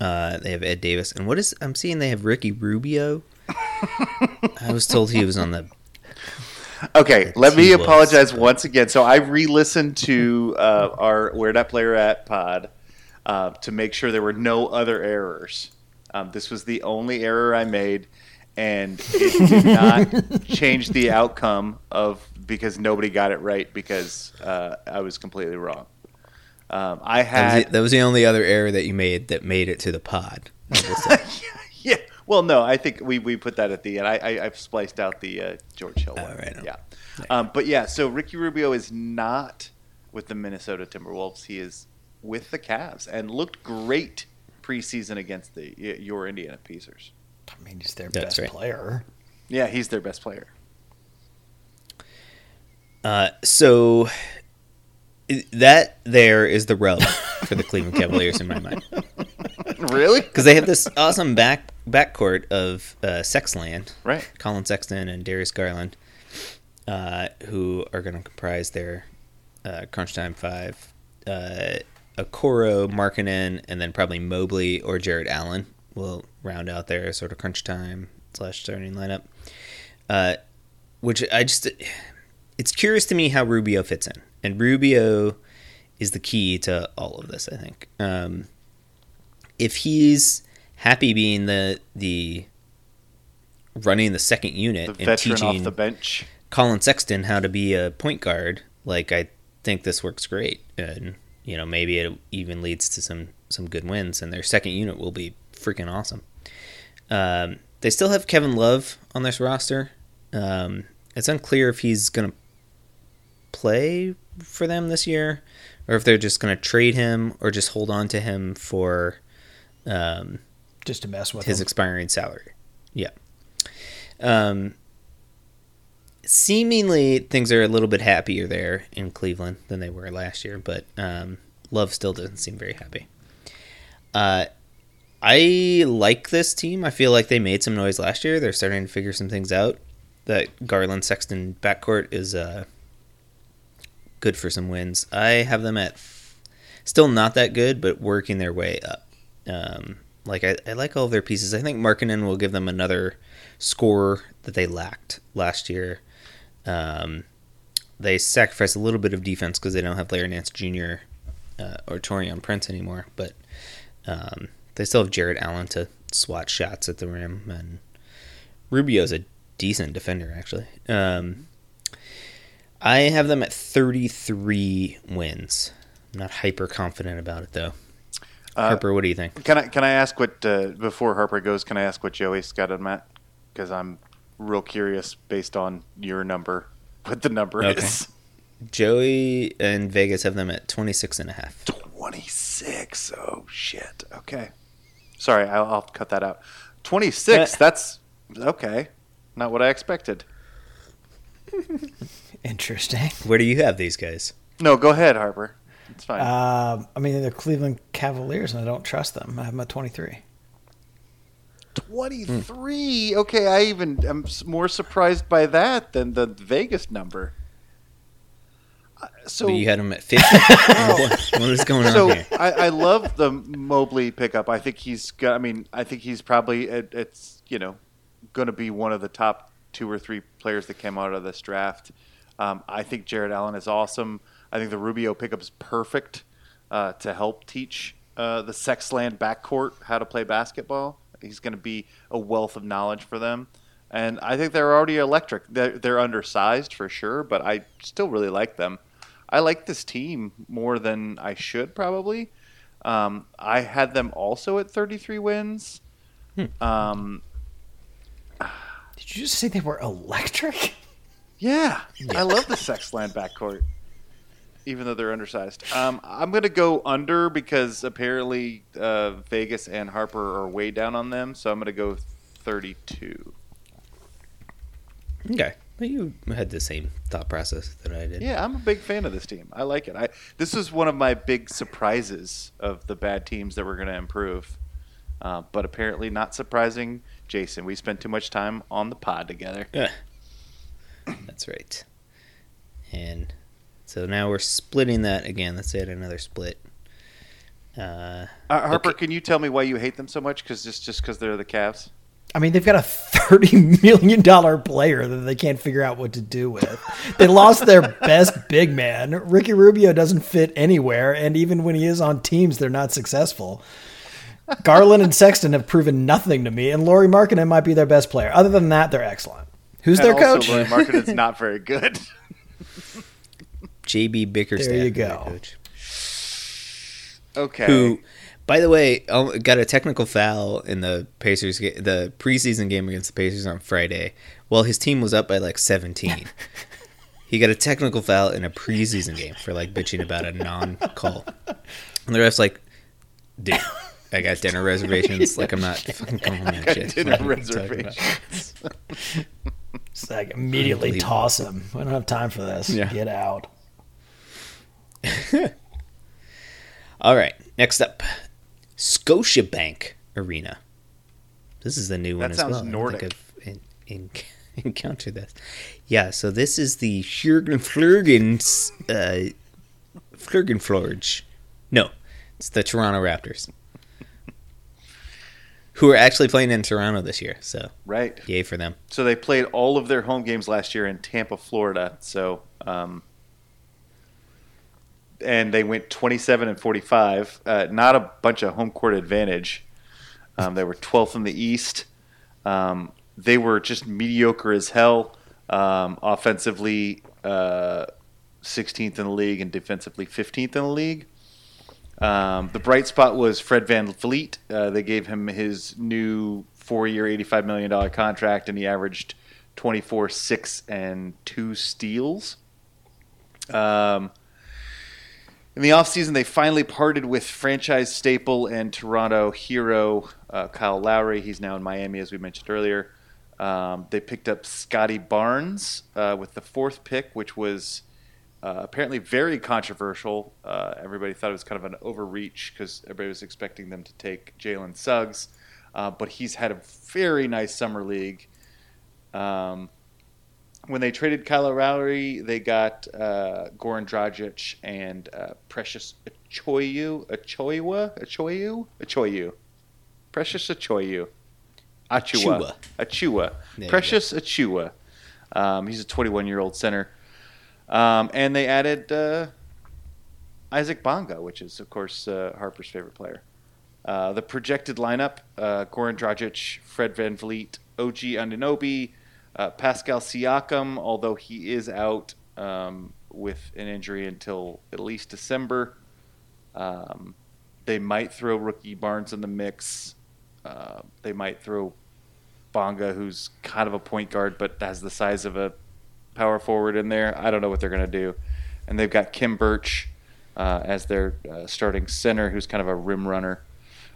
Uh, they have Ed Davis, and what is I'm seeing? They have Ricky Rubio. I was told he was on the. Okay, let me was, apologize but- once again. So I re-listened to uh, our "Where That Player At" pod uh, to make sure there were no other errors. Um, this was the only error I made, and it did not change the outcome of because nobody got it right because uh, I was completely wrong. Um, I That was, had the, that was the only other error that you made that made it to the pod. Well, no, I think we, we put that at the end. I, I I've spliced out the uh, George Hill one. Oh, right. Yeah. Um, but yeah, so Ricky Rubio is not with the Minnesota Timberwolves. He is with the Cavs and looked great preseason against the your Indiana Pacers. I mean, he's their That's best right. player. Yeah, he's their best player. Uh, so that there is the rub for the Cleveland Cavaliers in my mind. Really? because they have this awesome back backcourt of uh, Sexland, Right. Colin Sexton and Darius Garland, uh, who are going to comprise their uh, Crunch Time Five. Uh, Okoro, Markkanen, and then probably Mobley or Jarrett Allen will round out their sort of Crunch Time slash starting lineup. Uh, which I just, it's curious to me how Rubio fits in, and Rubio is the key to all of this. I think. Um, if he's happy being the the running the second unit The and teaching off the bench. Colin Sexton how to be a point guard, like I think this works great, and you know maybe it even leads to some some good wins, and their second unit will be freaking awesome. Um, they still have Kevin Love on this roster. Um, it's unclear if he's gonna play for them this year, or if they're just gonna trade him or just hold on to him for um, Just to mess with his him. expiring salary. Yeah. Um, seemingly things are a little bit happier there in Cleveland than they were last year, but um, Love still doesn't seem very happy. Uh, I like this team. I feel like they made some noise last year. They're starting to figure some things out. That Garland Sexton backcourt is uh, good for some wins. I have them at still not that good, but working their way up. Um, like I, I like all of their pieces. I think Markkanen will give them another score that they lacked last year. Um, they sacrifice a little bit of defense because they don't have Larry Nance Jr. Uh, or Taurean Prince anymore, but um, they still have Jarrett Allen to swat shots at the rim, and Rubio's a decent defender actually. Um, I have them at 33 wins. I'm not hyper confident about it though. Uh, Harper, what do you think? Can I can I ask what uh, before Harper goes? Can I ask what Joey's got him at? Because I'm real curious based on your number, what the number Okay. is. Joey and Vegas have them at 26 and a half. 26. Oh, shit. Okay. Sorry, I'll, I'll cut that out. 26. That's okay. Not what I expected. Interesting. Where do you have these guys? No, go ahead, Harper. It's fine. Um, I mean, they're Cleveland Cavaliers, and I don't trust them. I have them at 23. 23. Okay, I even am more surprised by that than the Vegas number. Uh, So But you had them at 50. what, what is going so on here? I, I love the Mobley pickup. I think he's got. I mean, I think he's probably it, it's you know going to be one of the top two or three players that came out of this draft. Um, I think Jarrett Allen is awesome. I think the Rubio pickup is perfect uh, to help teach uh, the Sexland backcourt how to play basketball. He's going to be a wealth of knowledge for them. And I think they're already electric. They're, they're undersized for sure, but I still really like them. I like this team more than I should probably. Um, I had them also at 33 wins. Um, Did you just say they were electric? yeah, I love the Sexland backcourt, even though they're undersized. Um, I'm going to go under because apparently uh, Vegas and Harper are way down on them, so I'm going to go 32. Okay. Well, you had the same thought process that I did. Yeah, I'm a big fan of this team. I like it. I this is one of my big surprises of the bad teams that we're going to improve. Uh, but apparently not surprising, Jason. We spent too much time on the pod together. Yeah. That's right. And so now we're splitting that again. Let's add another split. Uh, Uh, Harper, Okay. can you tell me why you hate them so much? Because just just because they're the Cavs. I mean, they've got a thirty million dollar player that they can't figure out what to do with. They lost their best big man. Ricky Rubio doesn't fit anywhere, and even when he is on teams, they're not successful. Garland and Sexton have proven nothing to me, and Lauri Markkanen might be their best player. Other than that, they're excellent. Who's their also, coach? Lauri Markkanen's not very good. JB Bickerstaff. There you go. Coach. Okay. Who, by the way, um, got a technical foul in the Pacers, ga- the preseason game against the Pacers on Friday. Well, his team was up by like 17. he got a technical foul in a preseason game for like bitching about a non-call, and the ref's like, "Dude, I got dinner reservations. Like, I'm not fucking calling that Got shit." dinner What are you talking about? reservations. It's like immediately toss him. We don't have time for this. Yeah. Get out. All right, next up, Scotiabank Arena. This is the new one That as sounds well. I Nordic. think I've in, in, encountered this. Yeah, so this is the Flurgens, uh, Flurgenflorge. No, it's the Toronto Raptors, who are actually playing in Toronto this year. So Right. yay for them. So they played all of their home games last year in Tampa, Florida. So, um, and they went 27 and 45. Uh, not a bunch of home court advantage. Um, they were 12th in the East. Um, they were just mediocre as hell. Um, offensively, uh, 16th in the league, and defensively 15th in the league. Um, the bright spot was Fred VanVleet. Uh, they gave him his new four-year, $85 million contract, and he averaged 24, 6, and 2 steals. Um, in the offseason, they finally parted with franchise staple and Toronto hero uh, Kyle Lowry. He's now in Miami, as we mentioned earlier. Um, they picked up Scottie Barnes uh, with the fourth pick, which was uh, apparently very controversial. Uh, everybody thought it was kind of an overreach because everybody was expecting them to take Jalen Suggs, uh, but he's had a very nice summer league. Um, when they traded Kyle Lowry, they got uh, Goran Dragic and uh, Precious Achoyu, Achoywa, Achoyu, Achoyu, Precious Achoyu, Achua, Achua, you Precious Achua. Um, he's a 21 year old center. Um, and they added uh, Isaac Bonga, which is, of course, uh, Harper's favorite player. Uh, the projected lineup uh, Goran Dragic, Fred VanVleet, OG Anunoby, uh, Pascal Siakam, although he is out um, with an injury until at least December. Um, they might throw rookie Barnes in the mix. Uh, they might throw Bonga, who's kind of a point guard but has the size of a power forward in there. I don't know what they're going to do. and they've got Khem Birch uh, as their uh, starting center, who's kind of a rim runner.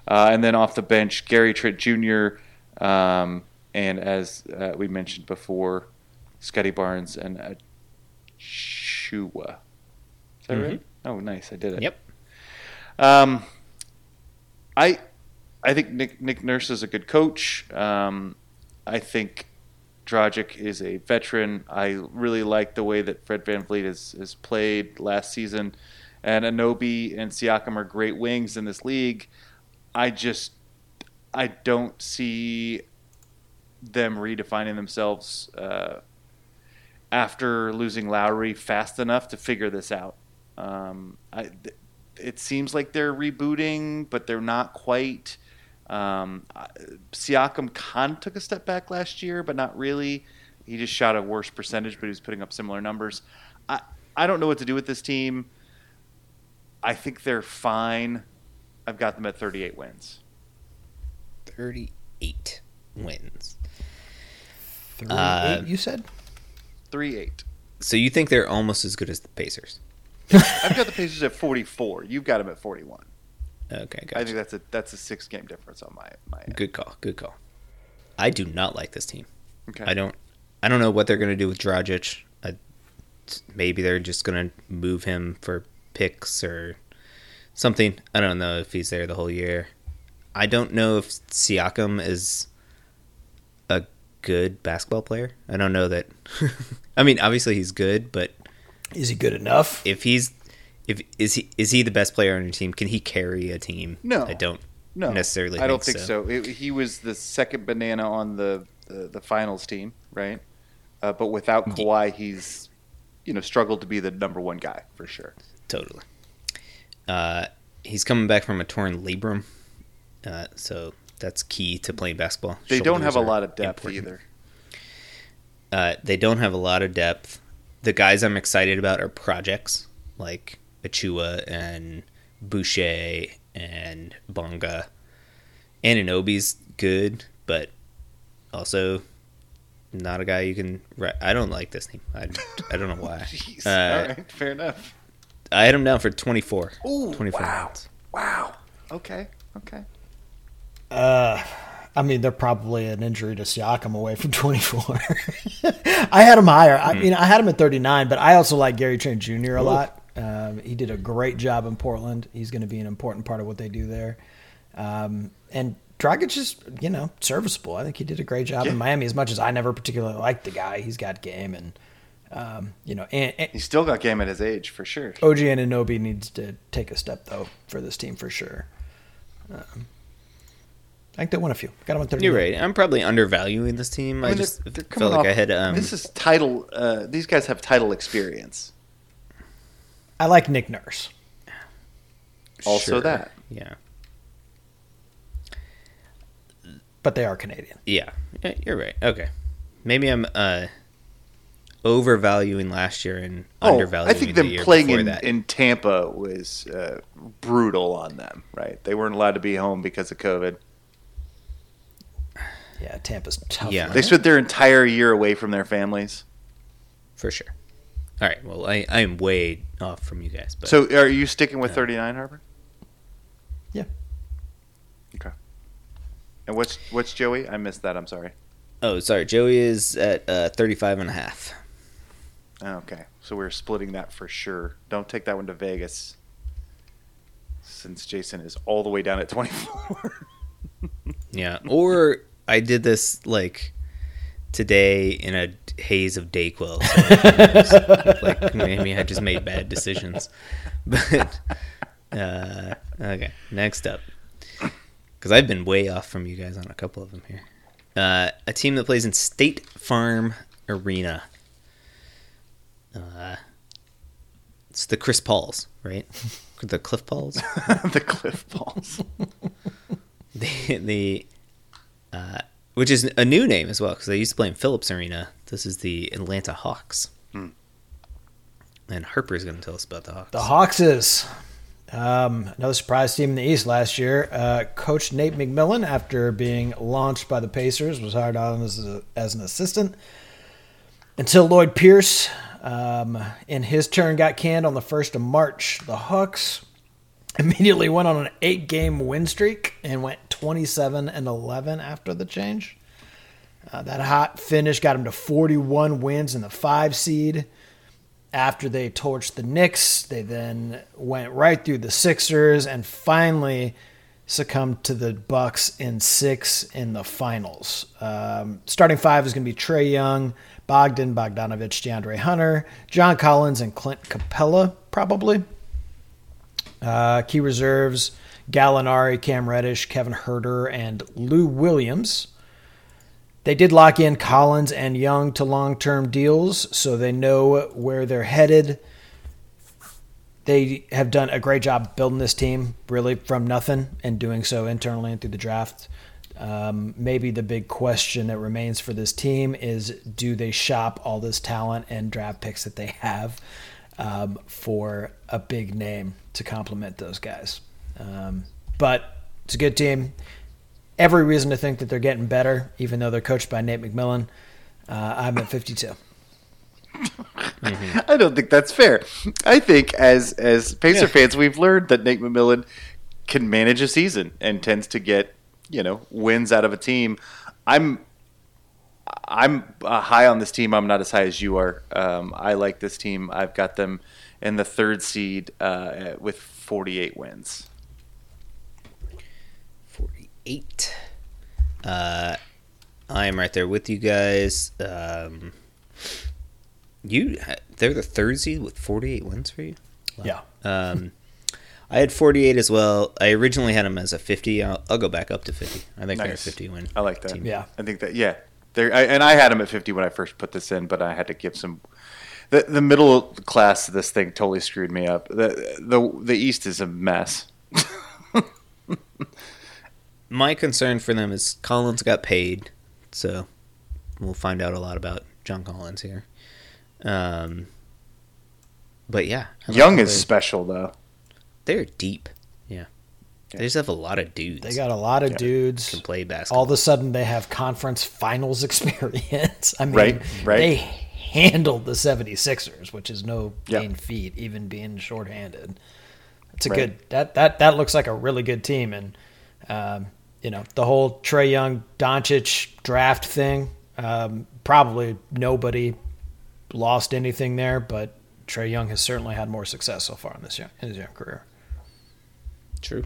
Uh, and then off the bench, Gary Trent Jr. Um, and as uh, we mentioned before, Scottie Barnes and Achiuwa. Is that right? Oh, nice! I did it. Yep. Um, I I think Nick Nick Nurse is a good coach. Um, I think Dragic is a veteran. I really like the way that Fred VanVleet has, has played last season. And Anunoby and Siakam are great wings in this league. I just I don't see them redefining themselves uh, after losing Lowry fast enough to figure this out. Um, I, th- it seems like they're rebooting, but they're not quite. Um, Siakam kind of took a step back last year, but not really. He just shot a worse percentage, but he was putting up similar numbers. I, I don't know what to do with this team. I think they're fine. I've got them at 38 wins. 38 wins. Three, Uh, eight, you said? 3 8. So you think they're almost as good as the Pacers? I've got the Pacers at 44. You've got them at 41. Okay, gotcha. I think that's a that's a six game difference on my my end. Good call. Good call. I do not like this team. Okay. I don't. I don't know what they're going to do with Dragic. I, maybe they're just going to move him for picks or something. I don't know if he's there the whole year. I don't know if Siakam is a good basketball player. I don't know that. I mean, obviously he's good, but Is he good enough? if he's if is he is he the best player on your team? Can he carry a team? No. I don't No, necessarily. I don't think think so. It, he was the second banana on the the, the finals team, right? Uh, but without Kawhi, he's you know struggled to be the number one guy for sure. Totally. Uh, he's coming back from a torn labrum, uh, so that's key to playing basketball. They don't have a lot of depth important. either. Uh, they don't have a lot of depth. The guys I'm excited about are projects like Achiuwa and Boucher and Bonga. Anunoby's good, but also not a guy you can. Ri- I don't like this team. I, I don't know why. Jeez. Uh, All right, fair enough. I had him down for 24. Ooh, 24 wow. wins. Wow. Okay. Okay. Uh, I mean, they're probably an injury to Siakam away from 24. I had him higher. I mean, I had him at 39, but I also like Gary Trent Jr. a lot. Um, he did a great job in Portland. He's going to be an important part of what they do there. Um, and Dragic is, you know, serviceable. I think he did a great job Yeah. in Miami. As much as I never particularly liked the guy, he's got game, and um, you know, and, and He's still got game at his age for sure. OG Anunoby needs to take a step though for this team for sure. Um, I think they won a few. Got them on 30. You're right. I'm probably undervaluing this team. I, I just they're, they're felt coming like I had. Um, this is title. Uh, these guys have title experience. I like Nick Nurse. Also that. Yeah. but they are Canadian. Yeah. Yeah, You're right. Okay. Maybe I'm uh, overvaluing last year and Oh, undervaluing I think the them year playing before in, that. in Tampa was uh, brutal on them. Right? They weren't allowed to be home because of COVID. Yeah, Tampa's tough. Yeah. man. They spent their entire year away from their families. for sure. All right. Well, I, I am way off from you guys. But So, are you sticking with 39, Harper? Yeah. Okay. And what's what's Joey? I missed that. I'm sorry. oh, sorry. Joey is at uh, 35 and a half. Okay, so we're splitting that for sure. Don't take that one to Vegas, since Jason is all the way down at 24. Yeah. Or I did this like today in a haze of Dayquil. So, like maybe I just made bad decisions. But uh, okay, next up, because I've been way off from you guys on a couple of them here. Uh, a team that plays in State Farm Arena. Uh, it's the Chris Pauls, right? The Cliff Pauls. the Cliff Balls. the the uh, which is a new name as well because they used to play in Phillips Arena. This is the Atlanta Hawks. Hmm. And is going to tell us about the Hawks. The Hawks is um, another surprise team in the East last year. Uh, Coach Nate McMillan, after being launched by the Pacers, was hired on as, a, as an assistant until Lloyd Pierce um, in his turn got canned on the 1st of March. The Hawks immediately went on an eight game win streak and went 27 and 11 after the change. Uh, that hot finish got him to 41 wins in the five seed. After they torched the Knicks, they then went right through the Sixers and finally succumbed to the Bucks in six in the finals. Um, starting five is going to be Trae Young, Bogdan Bogdanovic, DeAndre Hunter, John Collins, and Clint Capela, probably. Uh, key reserves Gallinari, Cam Reddish, Kevin Huerter, and Lou Williams. They did lock in Collins and Young to long term deals, so they know where they're headed. They have done a great job building this team, really from nothing, and doing so internally and through the draft. Um, maybe the big question that remains for this team is do they shop all this talent and draft picks that they have um, for a big name to complement those guys? Um, but it's a good team. Every reason to think that they're getting better, even though they're coached by Nate McMillan. Uh, I'm at 52. I don't think that's fair. I think as as Pacer fans, we've learned that Nate McMillan can manage a season and tends to get you know wins out of a team. I'm I'm uh, high on this team. I'm not as high as you are. Um, I like this team. I've got them in the third seed uh, with 48 wins. 48. Uh, I am right there with you guys. Um, you, they're the third seed with 48 wins for you. Yeah. Um, I had 48 as well. I originally had them as a 50. I'll, I'll go back up to 50. I think they're a 50 win. I like that. team. Yeah. I think that yeah. There and I had them at 50 when I first put this in, but I had to give some. The, the middle class of this thing totally screwed me up. The the the East is a mess. My concern for them is Collins got paid, so we'll find out a lot about John Collins here. Um, but yeah, I like Young is special though. They're deep. Yeah. They just have a lot of dudes. They got a lot of dudes. can play basketball. All of a sudden, they have conference finals experience. I mean, Right, right. they handled the 76ers, which is no Yep. mean feat, even being shorthanded. It's a Right. good that that that looks like a really good team, and um, you know the whole Trae Young Doncic draft thing. Um, probably nobody lost anything there, but Trae Young has certainly had more success so far in this young, in his young career. True.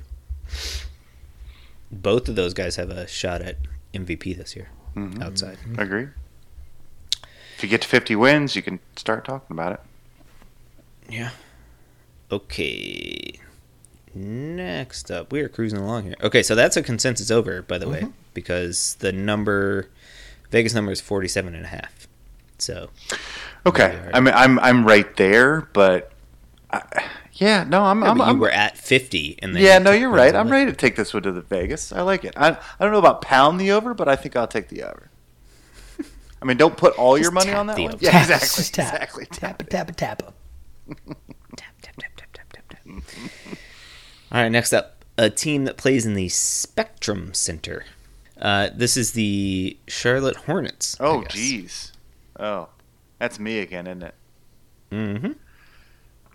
Both of those guys have a shot at MVP this year. Mm-hmm. Outside. Agree. If you get to 50 wins, you can start talking about it. Yeah. Okay. Next up, we are cruising along here. Okay, so that's a consensus over, by the way, mm-hmm. because the number, Vegas number is 47 and a half. So, Okay, I mean I'm I'm right there, but I, yeah, no, I'm Yeah, I'm, I'm were at 50 and yeah, no, you're right. I'm ready to take this one to the Vegas. I like it. I I don't know about pound the over, but I think I'll take the over. I mean, don't put all your money on that one. over. Yeah, Tap, exactly, just tap. exactly. Tappa, tappa. Tap, tap, tap, tap, tap, tap, tap. All right, next up, a team that plays in the Spectrum Center. Uh, this is the Charlotte Hornets. Oh, jeez. Oh, that's me again, isn't it? Mm-hmm.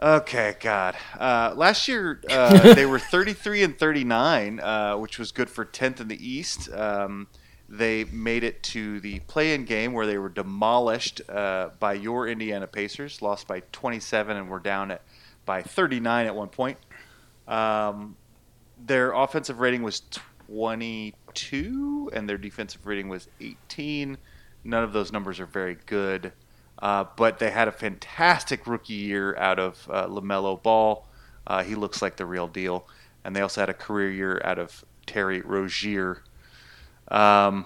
Okay, God. Uh, last year uh, they were 33 and 39, uh, which was good for 10th in the East. Um, they made it to the play-in game where they were demolished uh, by your Indiana Pacers, lost by 27, and were down at by 39 at one point. Um, their offensive rating was 22, and their defensive rating was 18. None of those numbers are very good. Uh, but they had a fantastic rookie year out of uh, LaMelo Ball. Uh, he looks like the real deal. And they also had a career year out of Terry Rozier. Um,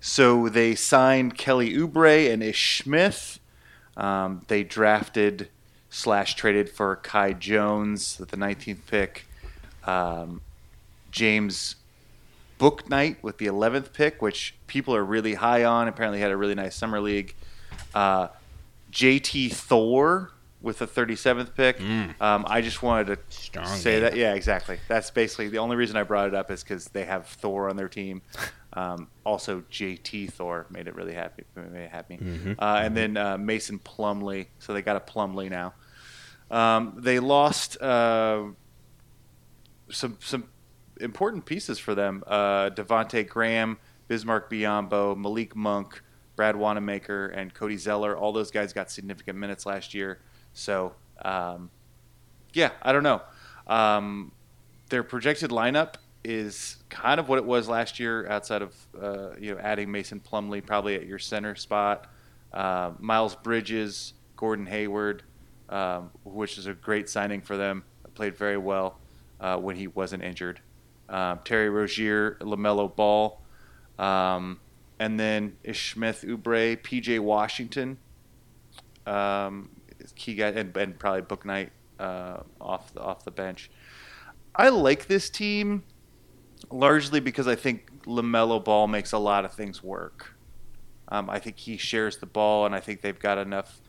so they signed Kelly Oubre and Ish Smith. Um, they drafted slash traded for Kai Jones with the 19th pick. Um, James Bouknight with the 11th pick, which people are really high on. Apparently, had a really nice summer league. Uh, JT Thor with the 37th pick. Um, I just wanted to Strong say name. that. Yeah, exactly. That's basically the only reason I brought it up is because they have Thor on their team. Um, also, JT Thor made it really happy. Made it happy. Uh, and then uh, Mason Plumlee. So they got a Plumlee now. Um, they lost uh, some some important pieces for them. Uh, Devonte Graham, Bismack Biyombo, Malik Monk, Brad Wanamaker, and Cody Zeller. All those guys got significant minutes last year. So, um, yeah, I don't know. Um, their projected lineup is kind of what it was last year, outside of uh, you know adding Mason Plumlee probably at your center spot, uh, Miles Bridges, Gordon Hayward, um, which is a great signing for them. Played very well uh, when he wasn't injured. Um, Terry Rozier, Lamelo Ball, um, and then Ish Smith, Oubre, PJ Washington, um, key guy, and, and probably Bouknight uh, off the off the bench. I like this team largely because I think Lamelo Ball makes a lot of things work. Um, I think he shares the ball, and I think they've got enough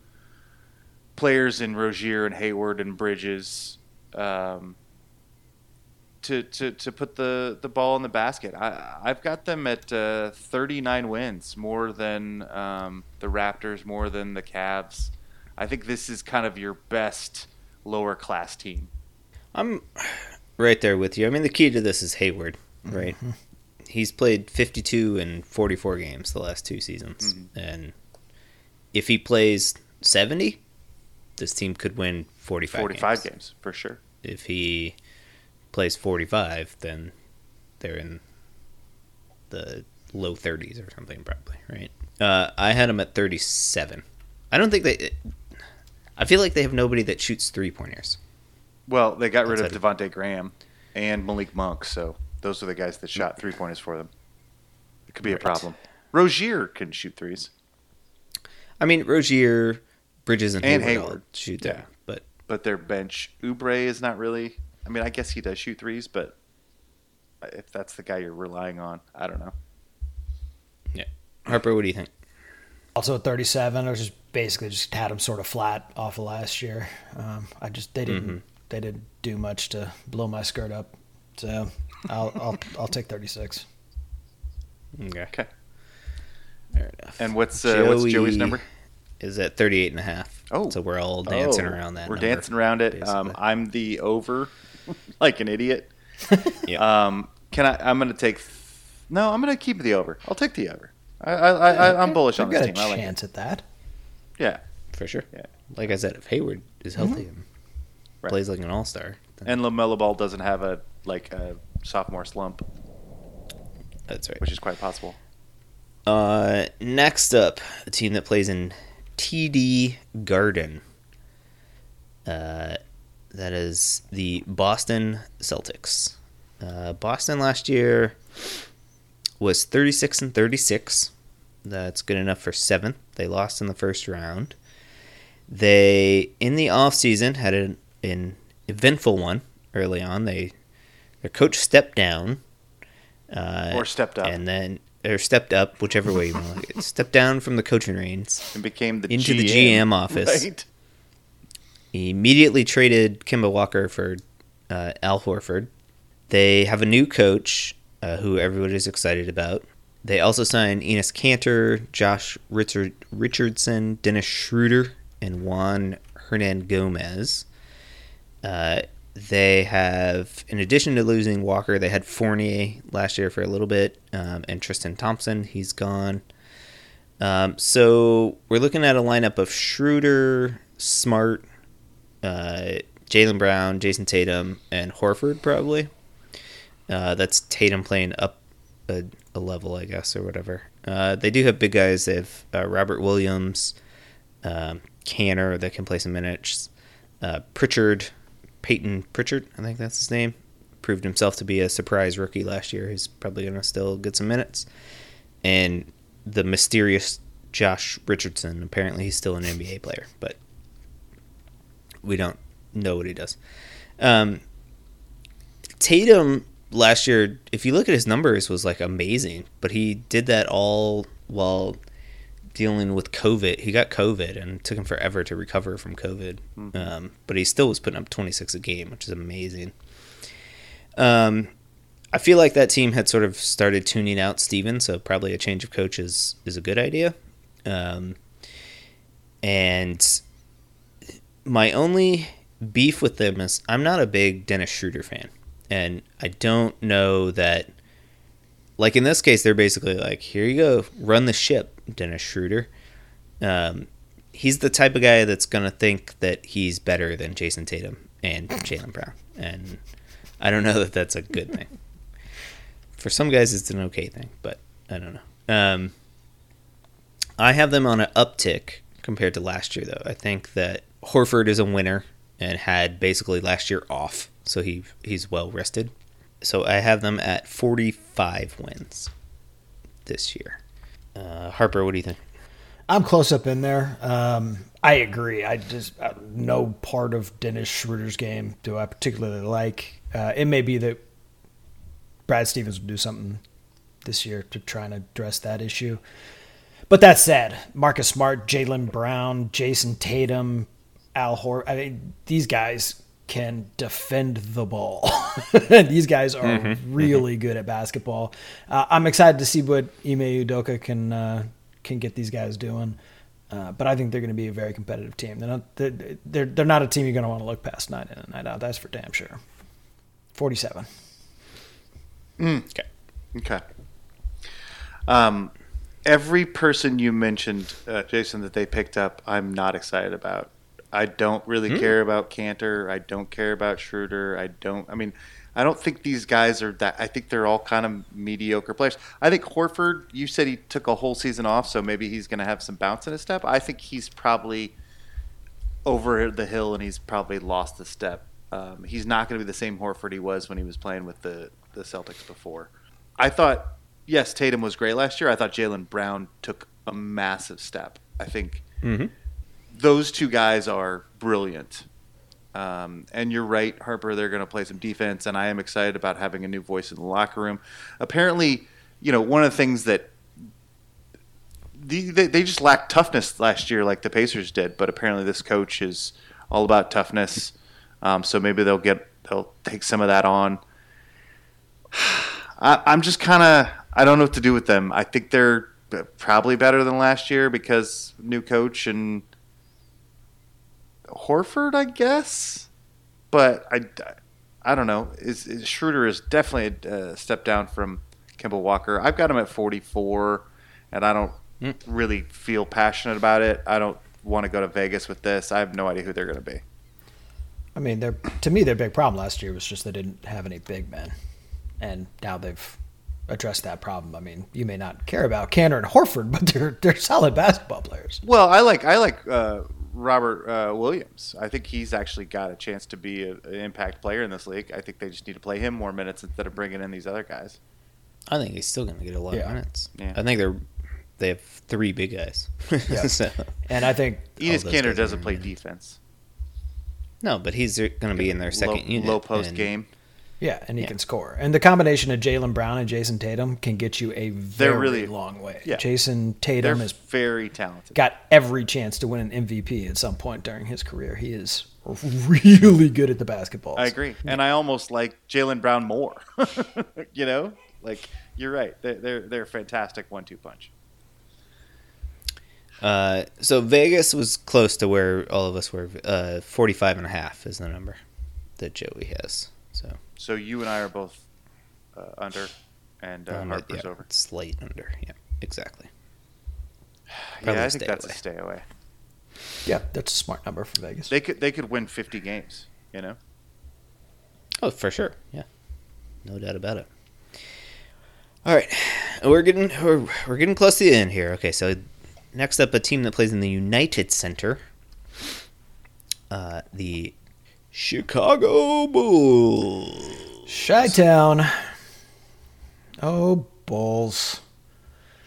players in Rozier and Hayward and Bridges um, to, to to put the, the ball in the basket. I I've got them at uh, 39 wins, more than um, the Raptors, more than the Cavs. I think this is kind of your best lower class team. I'm right there with you. I mean, the key to this is Hayward, right? He's played 52 and 44 games the last two seasons. And if he plays 70, this team could win 45, 45 games. games for sure. If he plays 45, then they're in the low 30s or something, probably, right? Uh, I had him at 37. I don't think they. I feel like they have nobody that shoots three pointers. Well, they got rid of Devonte Graham and Malik Monk, so those are the guys that shot three pointers for them. It could be a problem. Rozier can shoot threes, I mean, Rozier, Bridges, and, And Hayward, Hayward. shoot Yeah. there, but but their bench Oubre is not really. I mean, I guess he does shoot threes, but if that's the guy you're relying on, I don't know. Yeah, Harper, what do you think? Also at 37, I was just basically just had them sort of flat off of last year. Um, I just they didn't they didn't do much to blow my skirt up, so I'll I'll, I'll take 36. Okay, Okay. fair enough. And what's uh, what's Joey's number? Is at 38 and a half. Oh. so we're all dancing Oh, around that. We're number, dancing around it. Um. I'm the over, like an idiot. Yeah. Um, can I? I'm going to take. No, I'm going to keep the over. I'll take the over. I, I, I, I'm bullish on I've this got team. I like it. chance at that. Yeah, for sure. Yeah. Like I said, if Hayward is healthy and Right. plays like an all star, and Lamelo Ball doesn't have a like a sophomore slump, that's right. which is quite possible. Uh, next up, a team that plays in TD Garden. Uh, that is the Boston Celtics. Uh, Boston last year was 36 and 36. That's good enough for seventh. They lost in the first round. They in the offseason had an, an eventful one early on. They their coach stepped down, uh, Or stepped up. and then or stepped up, whichever way you want to look at it. Stepped down from the coaching reins. And became the Into GM, the GM office. Right? He immediately traded Kemba Walker for uh, Al Horford. They have a new coach uh, who everybody's excited about. They also signed Enes Kanter, Josh Richard, Richardson, Dennis Schroeder, and Juan Hernangomez. Uh, they have, in addition to losing Walker, they had Fournier last year for a little bit, um, and Tristan Thompson. He's gone. Um, so we're looking at a lineup of Schroeder, Smart, uh, Jaylen Brown, Jayson Tatum, and Horford probably. Uh, that's Tatum playing up a, a level, I guess, or whatever. Uh, they do have big guys. They have uh, Robert Williams, um, Kanter that can play some minutes, uh, Pritchard, Payton Pritchard, I think that's his name. Proved himself to be a surprise rookie last year. He's probably going to still get some minutes. And the mysterious Josh Richardson. Apparently, he's still an NBA player, but we don't know what he does. Um, Tatum last year, if you look at his numbers, was like amazing, but he did that all while dealing with COVID. He got COVID and it took him forever to recover from COVID. Um, but he still was putting up 26 a game, which is amazing. Um, I feel like that team had sort of started tuning out Steven, so probably a change of coach is, is a good idea. Um, and my only beef with them is I'm not a big Dennis Schroeder fan. And I don't know that like in this case, they're basically like, "Here you go, run the ship, Dennis Schroeder." Um, he's the type of guy that's gonna think that he's better than Jayson Tatum and Jaylen Brown, and I don't know that that's a good thing. For some guys, it's an okay thing, but I don't know. Um, I have them on an uptick compared to last year, though. I think that Horford is a winner and had basically last year off, so he he's well rested. So I have them at 45 wins this year. Uh, Harper, what do you think? I'm close up in there. Um, I agree. I just uh, no part of Dennis Schroeder's game do I particularly like. Uh, it may be that Brad Stevens will do something this year to try and address that issue. But that said, Marcus Smart, Jaylen Brown, Jayson Tatum, Al Hor. I mean, these guys can defend the ball. these guys are really good at basketball. Uh, I'm excited to see what Ime Udoka can uh, can get these guys doing. Uh, but I think they're going to be a very competitive team. They're not they're they're, they're not a team you're going to want to look past night in and night out. That's for damn sure. Forty-seven. Okay. Okay. Um, every person you mentioned, uh, Jason, that they picked up, I'm not excited about. I don't really care about Kanter. I don't care about Schroeder. I don't. I mean, I don't think these guys are that. I think they're all kind of mediocre players. I think Horford. You said he took a whole season off, so maybe he's going to have some bounce in his step. I think he's probably over the hill, and he's probably lost a step. Um, he's not going to be the same Horford he was when he was playing with the the Celtics before. I thought, yes, Tatum was great last year. I thought Jaylen Brown took a massive step. I think those two guys are brilliant. Um, and you're right, Harper. They're going to play some defense, and I am excited about having a new voice in the locker room. Apparently, you know, one of the things that the, they, they just lacked toughness last year, like the Pacers did. But apparently, this coach is all about toughness. Um, so maybe they'll get they'll take some of that on. I, I'm just kind of I don't know what to do with them. I think they're probably better than last year because new coach and Horford, I guess. But I, I don't know. Is, is Schroeder is definitely a step down from Kemba Walker. I've got him at 44, and I don't really feel passionate about it. I don't want to go to Vegas with this. I have no idea who they're going to be. I mean, their to me their big problem last year was just they didn't have any big men, and now they've addressed that problem. I mean, you may not care about Kanter and Horford, but they're they're solid basketball players. Well, I like I like uh, Robert uh, Williams. I think he's actually got a chance to be a, an impact player in this league. I think they just need to play him more minutes instead of bringing in these other guys. I think he's still going to get a lot Yeah. of minutes. Yeah. I think they're they have three big guys. Yeah. so, And I think Enes those Kanter guys doesn't play defense. no, but he's going to be in their second low, unit. low post and- game. Yeah, and he Yeah. can score. And the combination of Jaylen Brown and Jayson Tatum can get you a very really- long way. yeah. Jason They're Tatum has very talented. got every chance to win an MVP at some point during his career. He is really good at the basketball. I agree, and I almost like Jaylen Brown more. you know, like you're right. They're they're, they're a fantastic one-two punch. Uh, so Vegas was close to where all of us were. Uh, 45 and a half is the number that Joey has. So So you and I are both uh, under, and uh, um, Harper's yeah, over. Slight under. Yeah, exactly. Yeah, I think that's away. a stay away. Yeah, that's a smart number for Vegas. They could they could win 50 games. You know. Oh, for sure. Yeah, no doubt about it. All right, we're getting we're, we're getting close to the end here. Okay, so next up, a team that plays in the United Center, uh, the Chicago Bulls. Chi Town. Oh, Bulls.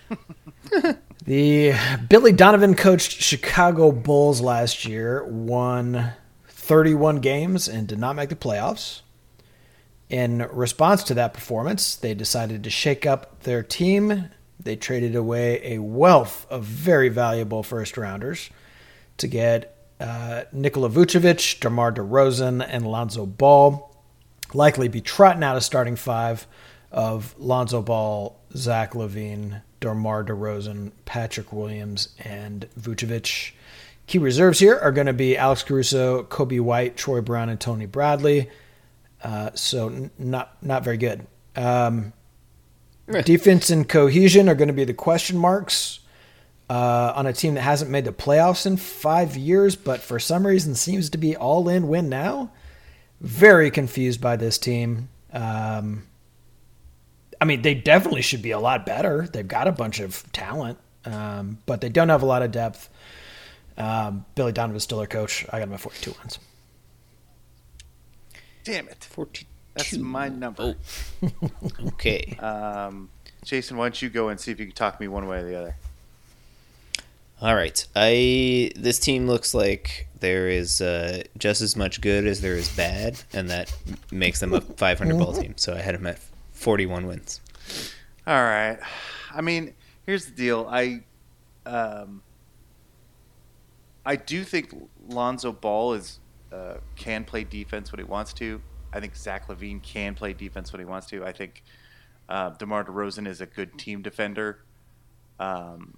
the Billy Donovan coached Chicago Bulls last year, won 31 games, and did not make the playoffs. In response to that performance, they decided to shake up their team They traded away a wealth of very valuable first rounders to get uh, Nikola Vucevic, DeMar DeRozan, and Lonzo Ball. Likely be trotting out a starting five of Lonzo Ball, Zach LaVine, DeMar DeRozan, Patrick Williams, and Vucevic. Key reserves here are going to be Alex Caruso, Coby White, Troy Brown, and Tony Bradley. Uh, so n- not not very good. Um, defense and cohesion are going to be the question marks uh, on a team that hasn't made the playoffs in five years, but for some reason seems to be all in win now. Very confused by this team. Um, I mean, they definitely should be a lot better. They've got a bunch of talent, um, but they don't have a lot of depth. Um, Billy Donovan's still their coach. I got him at 42 wins. Damn it. 42. That's my number. Okay. Um, Jason, why don't you go and see if you can talk me one way or the other? All right. I this team looks like there is uh, just as much good as there is bad, and that makes them a 500 ball team. So I had them at 41 wins. All right. I mean, here's the deal. I, um, I do think Lonzo Ball is uh, can play defense when he wants to. I think Zach LaVine can play defense when he wants to. I think uh, DeMar DeRozan is a good team defender. Um,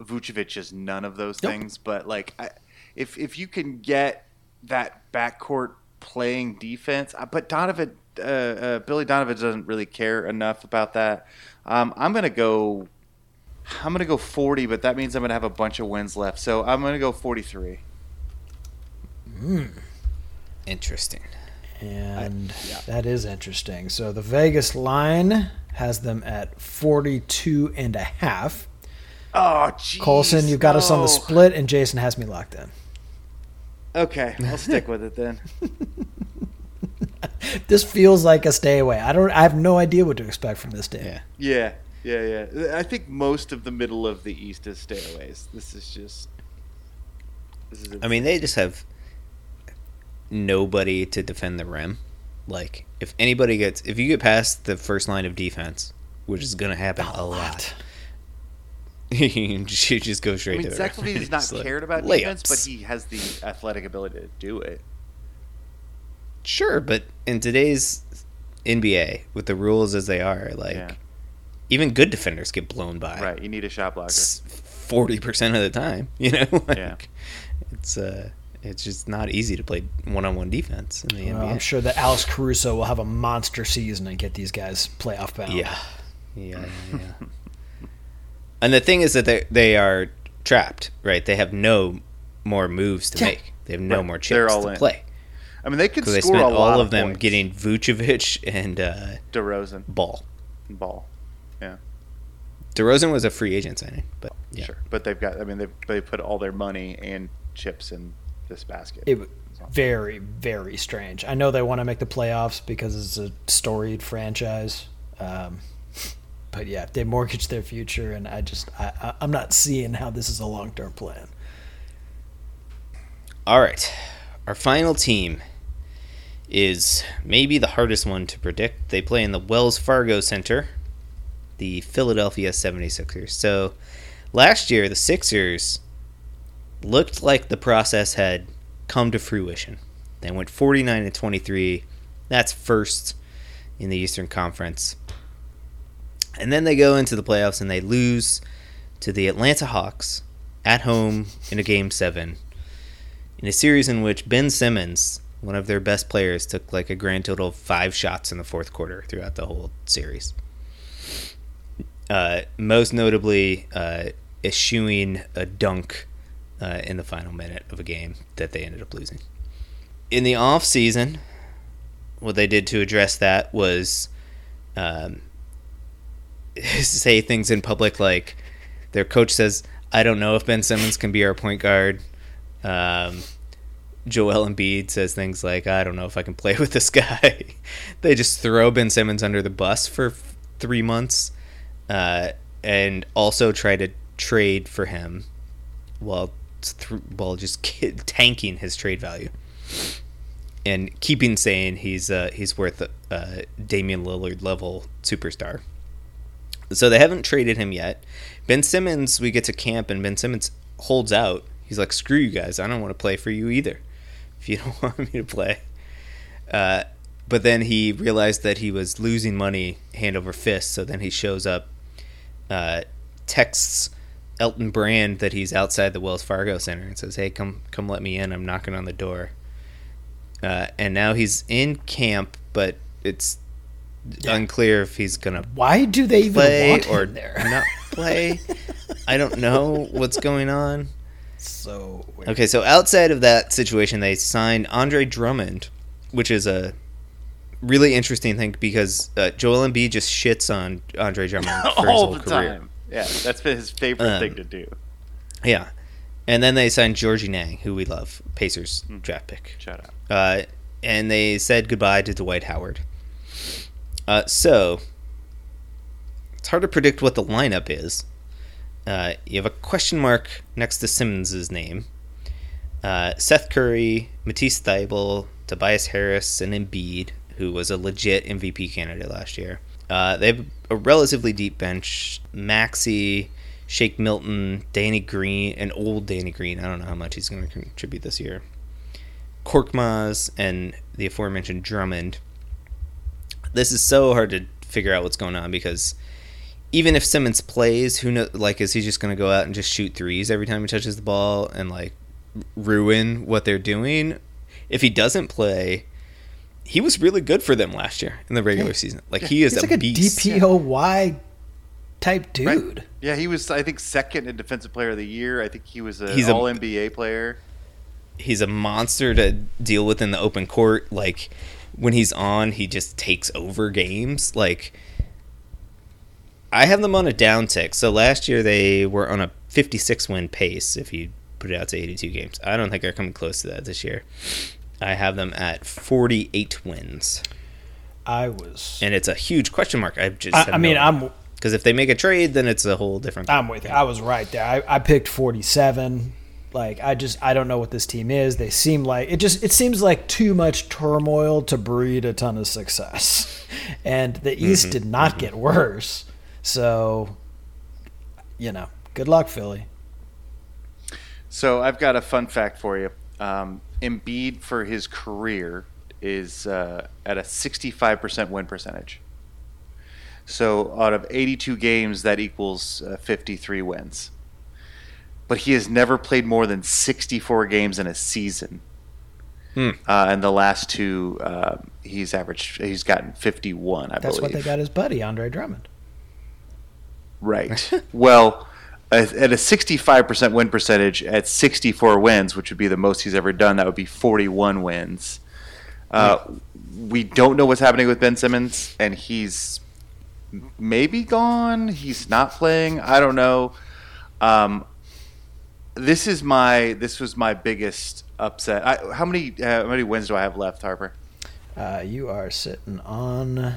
Vucevic is none of those Nope. things. But like, I, if if you can get that backcourt playing defense, uh, but Donovan, uh, uh, Billy Donovan doesn't really care enough about that. Um, I'm gonna go. I'm gonna go 40, but that means I'm gonna have a bunch of wins left. So I'm gonna go 43. Interesting. And yeah, that is interesting. So the Vegas line has them at 42 and a half. Oh, jeez. Colson, you've got us on the split, and Jason has me locked in. Okay, I'll stick with it then. This feels like a stay away. I don't. I have no idea what to expect from this day. Yeah. Yeah, yeah, yeah. I think most of the middle of the East is stayaways. This is just. This is. I mean, they just have nobody to defend the rim. Like, if anybody gets, if you get past the first line of defense, which is going to happen a, lot, you just go I straight mean, to the Zach rim. LaVine is not like cared about layups. defense, but he has the athletic ability to do it. Sure, but in today's NBA, with the rules as they are, like, Yeah. even good defenders get blown by. Right, you need a shot blocker. Forty percent of the time, you know. like, Yeah. It's uh, it's just not easy to play one-on-one defense in the Well, NBA. I'm sure that Alex Caruso will have a monster season and get these guys playoff bound. Yeah, yeah, yeah. Yeah. and the thing is that they they are trapped, right? They have no more moves to Yeah. make. They have no Right. more chips all to in. play I mean, they could because they score spent a lot all of them points. getting Vucevic and uh, DeRozan Ball. ball. Yeah, DeRozan was a free agent signing, but yeah. sure. But they've got. I mean, they they put all their money and chips in this basket. It was very, very strange. I know they want to make the playoffs because it's a storied franchise. Um, but yeah, they mortgaged their future, and I just I, I'm not seeing how this is a long term plan. All right, our final team is maybe the hardest one to predict. They play in the Wells Fargo Center, the Philadelphia 76ers. So last year, the Sixers looked like the process had come to fruition. They went 49 to 23. That's first in the Eastern Conference. And then they go into the playoffs and they lose to the Atlanta Hawks at home in a game 7 in a series in which Ben Simmons, one of their best players, took like a grand total of 5 shots in the fourth quarter throughout the whole series. Uh, most notably, uh, eschewing a dunk uh, in the final minute of a game that they ended up losing. In the off season, what they did to address that was um, say things in public like their coach says, "I don't know if Ben Simmons can be our point guard." Um, Joel Embiid says things like, "I don't know if I can play with this guy." they just throw Ben Simmons under the bus for f- three months, uh, and also try to trade for him while th- while just ki- tanking his trade value and keeping saying he's uh, he's worth a uh, Damian Lillard level superstar. So they haven't traded him yet. Ben Simmons, we get to camp and Ben Simmons holds out. He's like, "Screw you guys! I don't want to play for you either. If you don't want me to play." Uh, but then he realized that he was losing money hand over fist. So then he shows up, uh, texts Elton Brand that he's outside the Wells Fargo Center and says, "Hey, come come let me in. I'm knocking on the door." Uh, and now he's in camp, but it's unclear if he's gonna Why do they even play want or him there? not play. I don't know what's going on. So weird. Okay, so outside of that situation, they signed Andre Drummond, which is a really interesting thing because uh, Joel Embiid just shits on Andre Drummond for his all whole the career. time. Yeah, that's been his favorite Um, thing to do. Yeah, and then they signed Georgie Niang, who we love, Pacers draft pick. Shout out. Uh, and they said goodbye to Dwight Howard. Uh, so it's hard to predict what the lineup is. Uh, you have a question mark next to Simmons' name. Uh, Seth Curry, Matisse Thybulle, Tobias Harris, and Embiid, who was a legit MVP candidate last year. Uh, they have a relatively deep bench. Maxey, Shake Milton, Danny Green, and old Danny Green. I don't know how much he's going to contribute this year. Korkmaz and the aforementioned Drummond. This is so hard to figure out what's going on because even if Simmons plays, who know like is he just going to go out and just shoot threes every time he touches the ball and like ruin what they're doing? If he doesn't play, he was really good for them last year in the regular season. Like he is He's a like a. DPOY type Right. dude. Yeah, he was I think second in defensive player of the year. I think he was an He's a- all NBA player. he's a monster to deal with in the open court. Like when he's on, he just takes over games. Like I have them on a down tick. So last year they were on a 56 win pace. If you put it out to 82 games, I don't think they're coming close to that this year. I have them at 48 wins, I was. and it's a huge question mark. I just I, I mean, I'm because if they make a trade, then it's a whole different. I'm with you. I was right there. I, I picked 47. Like I just I don't know what this team is. They seem like it just it seems like too much turmoil to breed a ton of success. And the East did not get worse. So you know, good luck Philly. So I've got a fun fact for you. Um, Embiid for his career is uh, at a 65% win percentage. So out of 82 games, that equals uh, 53 wins. But he has never played more than 64 games in a season. Hmm. Uh, and the last two, uh, he's averaged, he's gotten 51, I believe. That's believe. what they got his buddy Andre Drummond. Right. well, at at a 65% win percentage, at 64 wins, which would be the most he's ever done, that would be 41 wins. Uh, we don't know what's happening with Ben Simmons, and he's maybe gone. He's not playing. I don't know. Um, this is my this was my biggest upset. I, how many uh, how many wins do I have left, Harper? Uh, you are sitting on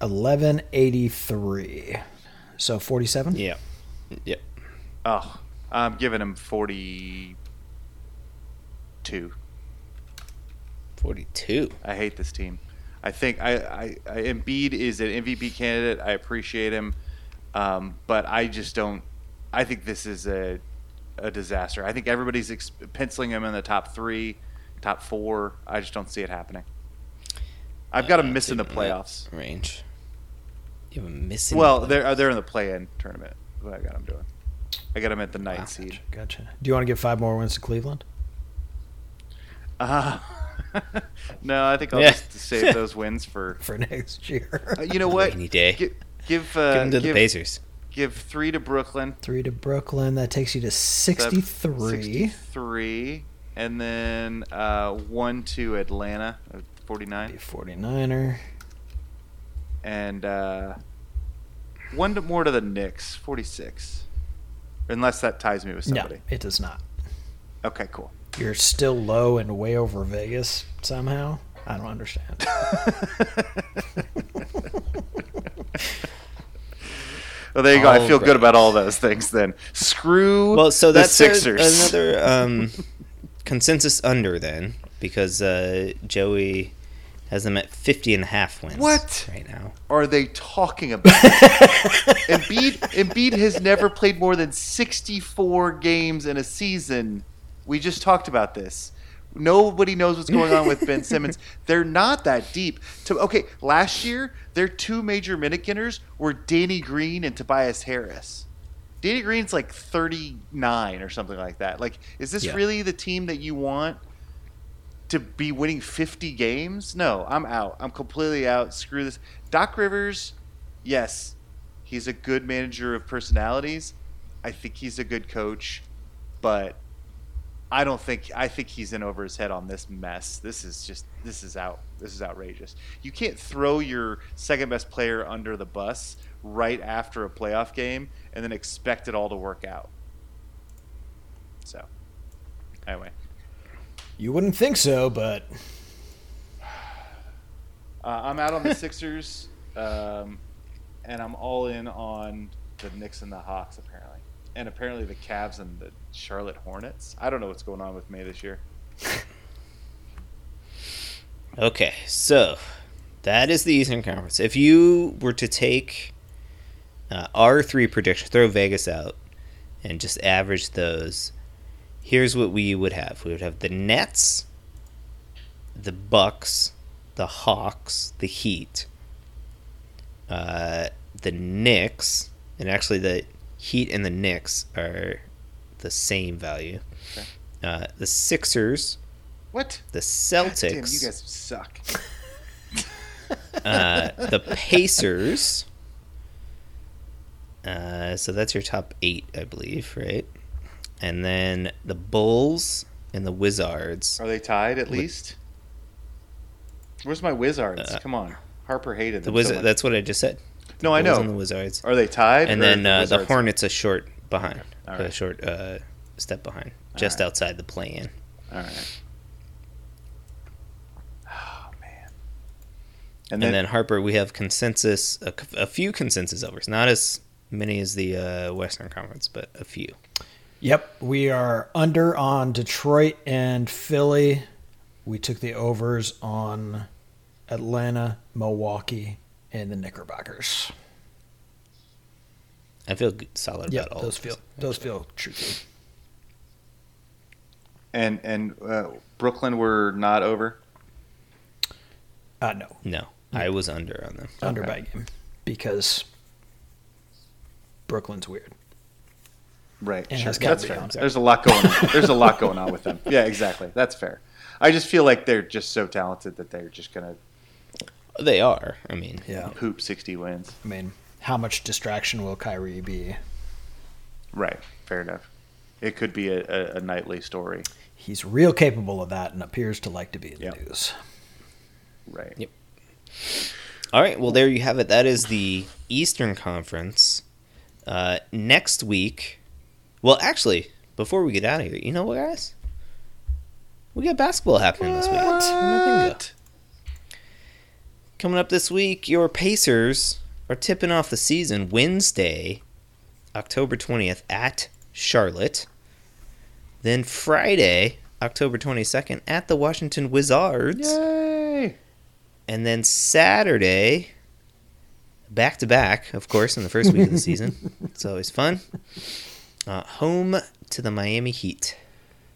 1183. So 47? Yeah. Yeah. Oh, I'm giving him 42. 42. I hate this team. I think I, I, I Embiid is an MVP candidate. I appreciate him, um, but I just don't. I think this is a a disaster. I think everybody's ex- penciling him in the top three, top four. I just don't see it happening. I've got him Uh, missing the playoffs. range. You have a missing. Well, play- they're they're in the play-in tournament. What I got them doing. I got them at the ninth Wow. seed. Gotcha. Do you want to give five more wins to Cleveland? Uh, no, I think I'll Yeah. just save those wins for. For next year. Uh, you know what? Rainy day. Give give, Give uh, them to give, the Pacers. Give three to Brooklyn. Three to Brooklyn. That takes you to 63. 63. And then uh, one to Atlanta, uh, 49. 49er. And uh, one to, more to the Knicks, 46. Unless that ties me with somebody. No, somebody. it does not. Okay, cool. You're still low and way over Vegas somehow. I don't understand. Well, there you go. I All feel good about all those things then. Screw Well, so the that's a- Sixers. another um, consensus under then, because uh, Joey Has them at 50 and a half wins. What? Right now. are they talking about? Embiid, Embiid has never played more than 64 games in a season. We just talked about this. Nobody knows what's going on with Ben Simmons. They're not that deep. To okay, last year their two major minute getters were Danny Green and Tobias Harris. Danny Green's like 39 or something like that. Like, is this Yeah. really the team that you want to be winning 50 games? No, I'm out. I'm completely out. Screw this. Doc Rivers, yes, he's a good manager of personalities. I think he's a good coach, but I don't think I think he's in over his head on this mess. This is just this is out. This is outrageous. You can't throw your second best player under the bus right after a playoff game and then expect it all to work out. So, anyway, You wouldn't think so, but Uh, I'm out on the Sixers, um, and I'm all in on the Knicks and the Hawks apparently, and apparently the Cavs and the Charlotte Hornets. I don't know what's going on with May this year. Okay, so that is the Eastern Conference. If you were to take uh, our three predictions, throw Vegas out, and just average those, here's what we would have: we would have the Nets, the Bucks, the Hawks, the Heat, uh, the Knicks, and actually the Heat and the Knicks are the same value. Okay. Uh, the Sixers, What? the Celtics. Damn, you guys suck. uh, the Pacers. Uh, so that's your top eight, I believe, right? And then the Bulls and the Wizards. Are they tied at least? Where's my Wizards? Uh, Come on, Harper hated The so Wizard. much. That's what I just said. No, I know. And the Wizards. Are they tied? And or then uh, the Wizards- Hornets a short behind, All a short uh, step behind, just right. outside the play-in. All right. Oh man. And then, Harper, we have consensus, a few consensus overs, not as many as the uh, Western Conference, but a few. Yep, we are under on Detroit and Philly. We took the overs on Atlanta, Milwaukee, and the Knickerbockers. I feel solid Yep, about all those feel those. those feel true. and and uh, Brooklyn were not over. Uh, no, No, I was under on them. under Okay. by game because Brooklyn's weird. Right. And sure. That's fair. on. There's a lot going on. There's a lot going on with them. Yeah, exactly. That's fair. I just feel like they're just so talented that they're just gonna They are. I mean, Yeah, poop 60 wins. I mean, how much distraction will Kyrie be? Right. Fair enough. It could be a, a, a nightly story. He's real capable of that and appears to like to be in the Yep. news. Right. Yep. All right. Well, there you have it. That is the Eastern Conference. Uh, next week. Well, actually, before we get out of here, you know what, guys? We got basketball happening this week. What? Coming up this week, your Pacers are tipping off the season Wednesday, October 20th at Charlotte. Then Friday, October 22nd at the Washington Wizards. Yay! And then Saturday, back to back, of course, in the first week of the season. It's always fun. Uh, home to the Miami Heat.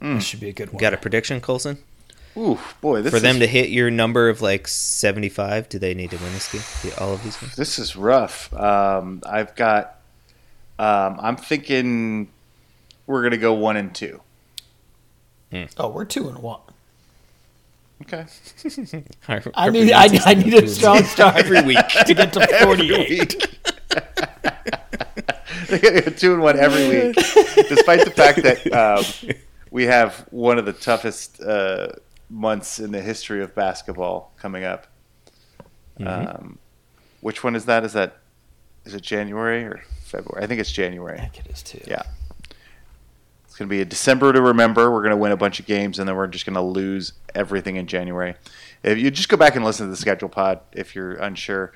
This should be a good one. Got a prediction, Colson? Ooh, boy, this For them is, to hit your number of like 75, do they need to win this game? All of these games? This is rough. Um, I've got. Um, I'm thinking we're gonna go one and two. Oh, we're two and one. Okay. I need I, I need a strong start every week. to get to forty eight. two and one every week, despite the fact that um, we have one of the toughest uh, months in the history of basketball coming up. Um, which one is that? Is that is it January or February? I think it's I January. think it is too. Yeah. It's going to be a December to remember. We're going to win a bunch of games, and then we're just going to lose everything in January. If you just go back and listen to the schedule pod if you're unsure.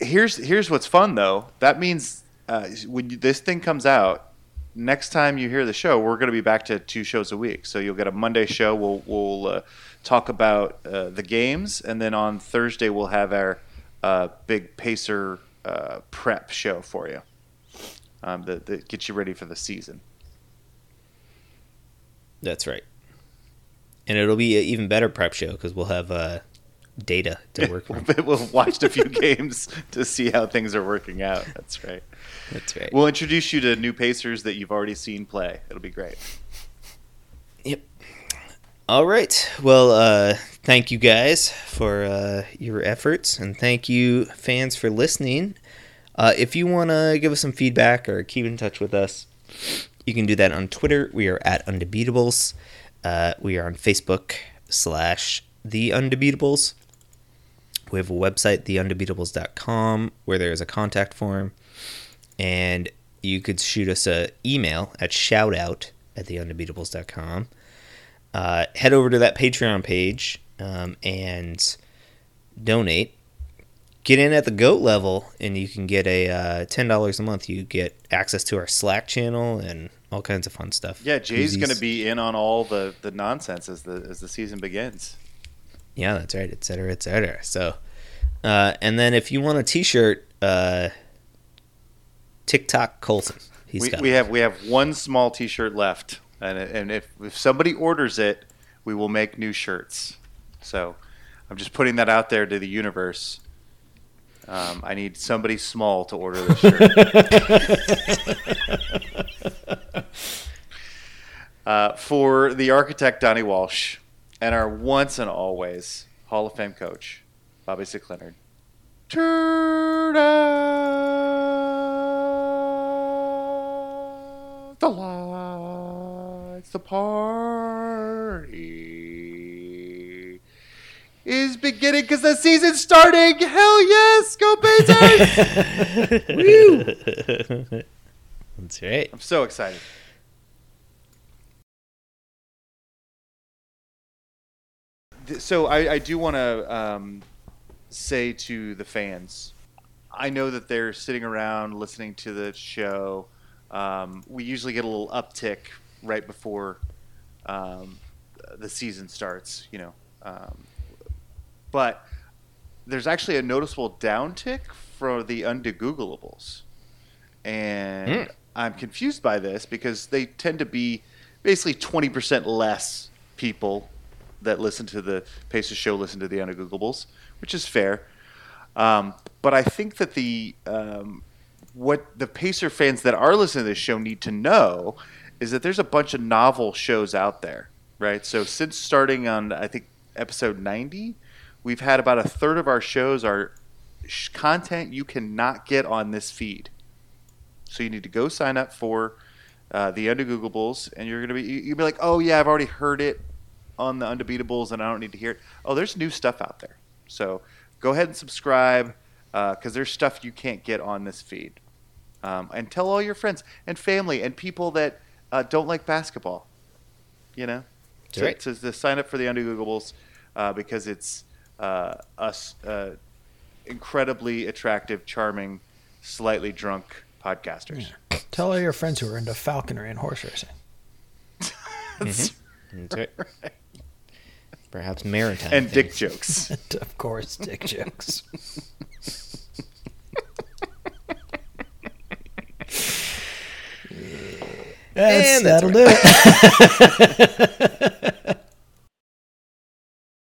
Here's here's what's fun though. That means uh, when you, this thing comes out, next time you hear the show, we're going to be back to two shows a week. So you'll get a Monday show. We'll we'll uh, talk about uh, the games, and then on Thursday we'll have our uh, big Pacer uh, prep show for you. Um, that, that gets you ready for the season. That's right. And it'll be an even better prep show because we'll have uh, data to work with. we'll watched a few games to see how things are working out. That's right. That's right. We'll introduce you to new Pacers that you've already seen play. It'll be great. All right. Well, uh, thank you guys for uh, your efforts, and thank you fans for listening. Uh, if you want to give us some feedback or keep in touch with us, you can do that on Twitter. We are at Undebeatables. Uh, we are on Facebook slash The Undebeatables. We have a website, theundebeatables.com, where there is a contact form. And you could shoot us an email at shoutout at theundebeatables.com. Uh, head over to that Patreon page um, and donate. Get in at the goat level, and you can get a uh, ten dollars a month. You get access to our Slack channel and all kinds of fun stuff. Yeah, Jay's going to be in on all the, the nonsense as the as the season begins. Yeah, that's right, et cetera, et cetera. So, uh, and then if you want a T-shirt, uh, TikTok Colson, he's we, we have we have one small T-shirt left, and and if if somebody orders it, we will make new shirts. So, I'm just putting that out there to the universe. Um, I need somebody small to order this shirt. uh, for the architect Donnie Walsh and our once and always Hall of Fame coach Bobby Slick Leonard. Turn out the lights. The party is beginning because the season's starting. Hell yes, go Pacers! Woo! That's right. I'm so excited. So I, I do want to um, say to the fans, I know that they're sitting around listening to the show. Um, we usually get a little uptick right before um, the season starts, you know. Um, but there's actually a noticeable downtick for the undegoogleables. And Hmm. I'm confused by this because they tend to be basically 20% less people that listen to the Pacers show listen to the undegoogleables, which is fair. Um, but I think that the um, what the Pacer fans that are listening to this show need to know is that there's a bunch of novel shows out there, right? So since starting on I think episode 90, we've had about a third of our shows are content you cannot get on this feed. So you need to go sign up for uh, the Undegoogleables, and you're gonna be you- you'll be like, oh yeah, I've already heard it on the Undebeatables, and I don't need to hear it. Oh, there's new stuff out there. So go ahead and subscribe because there's stuff you can't get on this feed. Um, and tell all your friends and family and people that uh, don't like basketball. You know, to, right. to, to sign up for the Undegoogleables uh, because it's uh, us uh, incredibly attractive, charming, slightly drunk podcasters. Tell all your friends who are into falconry and horse racing. That's- That's right. Perhaps maritime. and dick jokes. And of course, dick jokes. Yes, And that'll do it.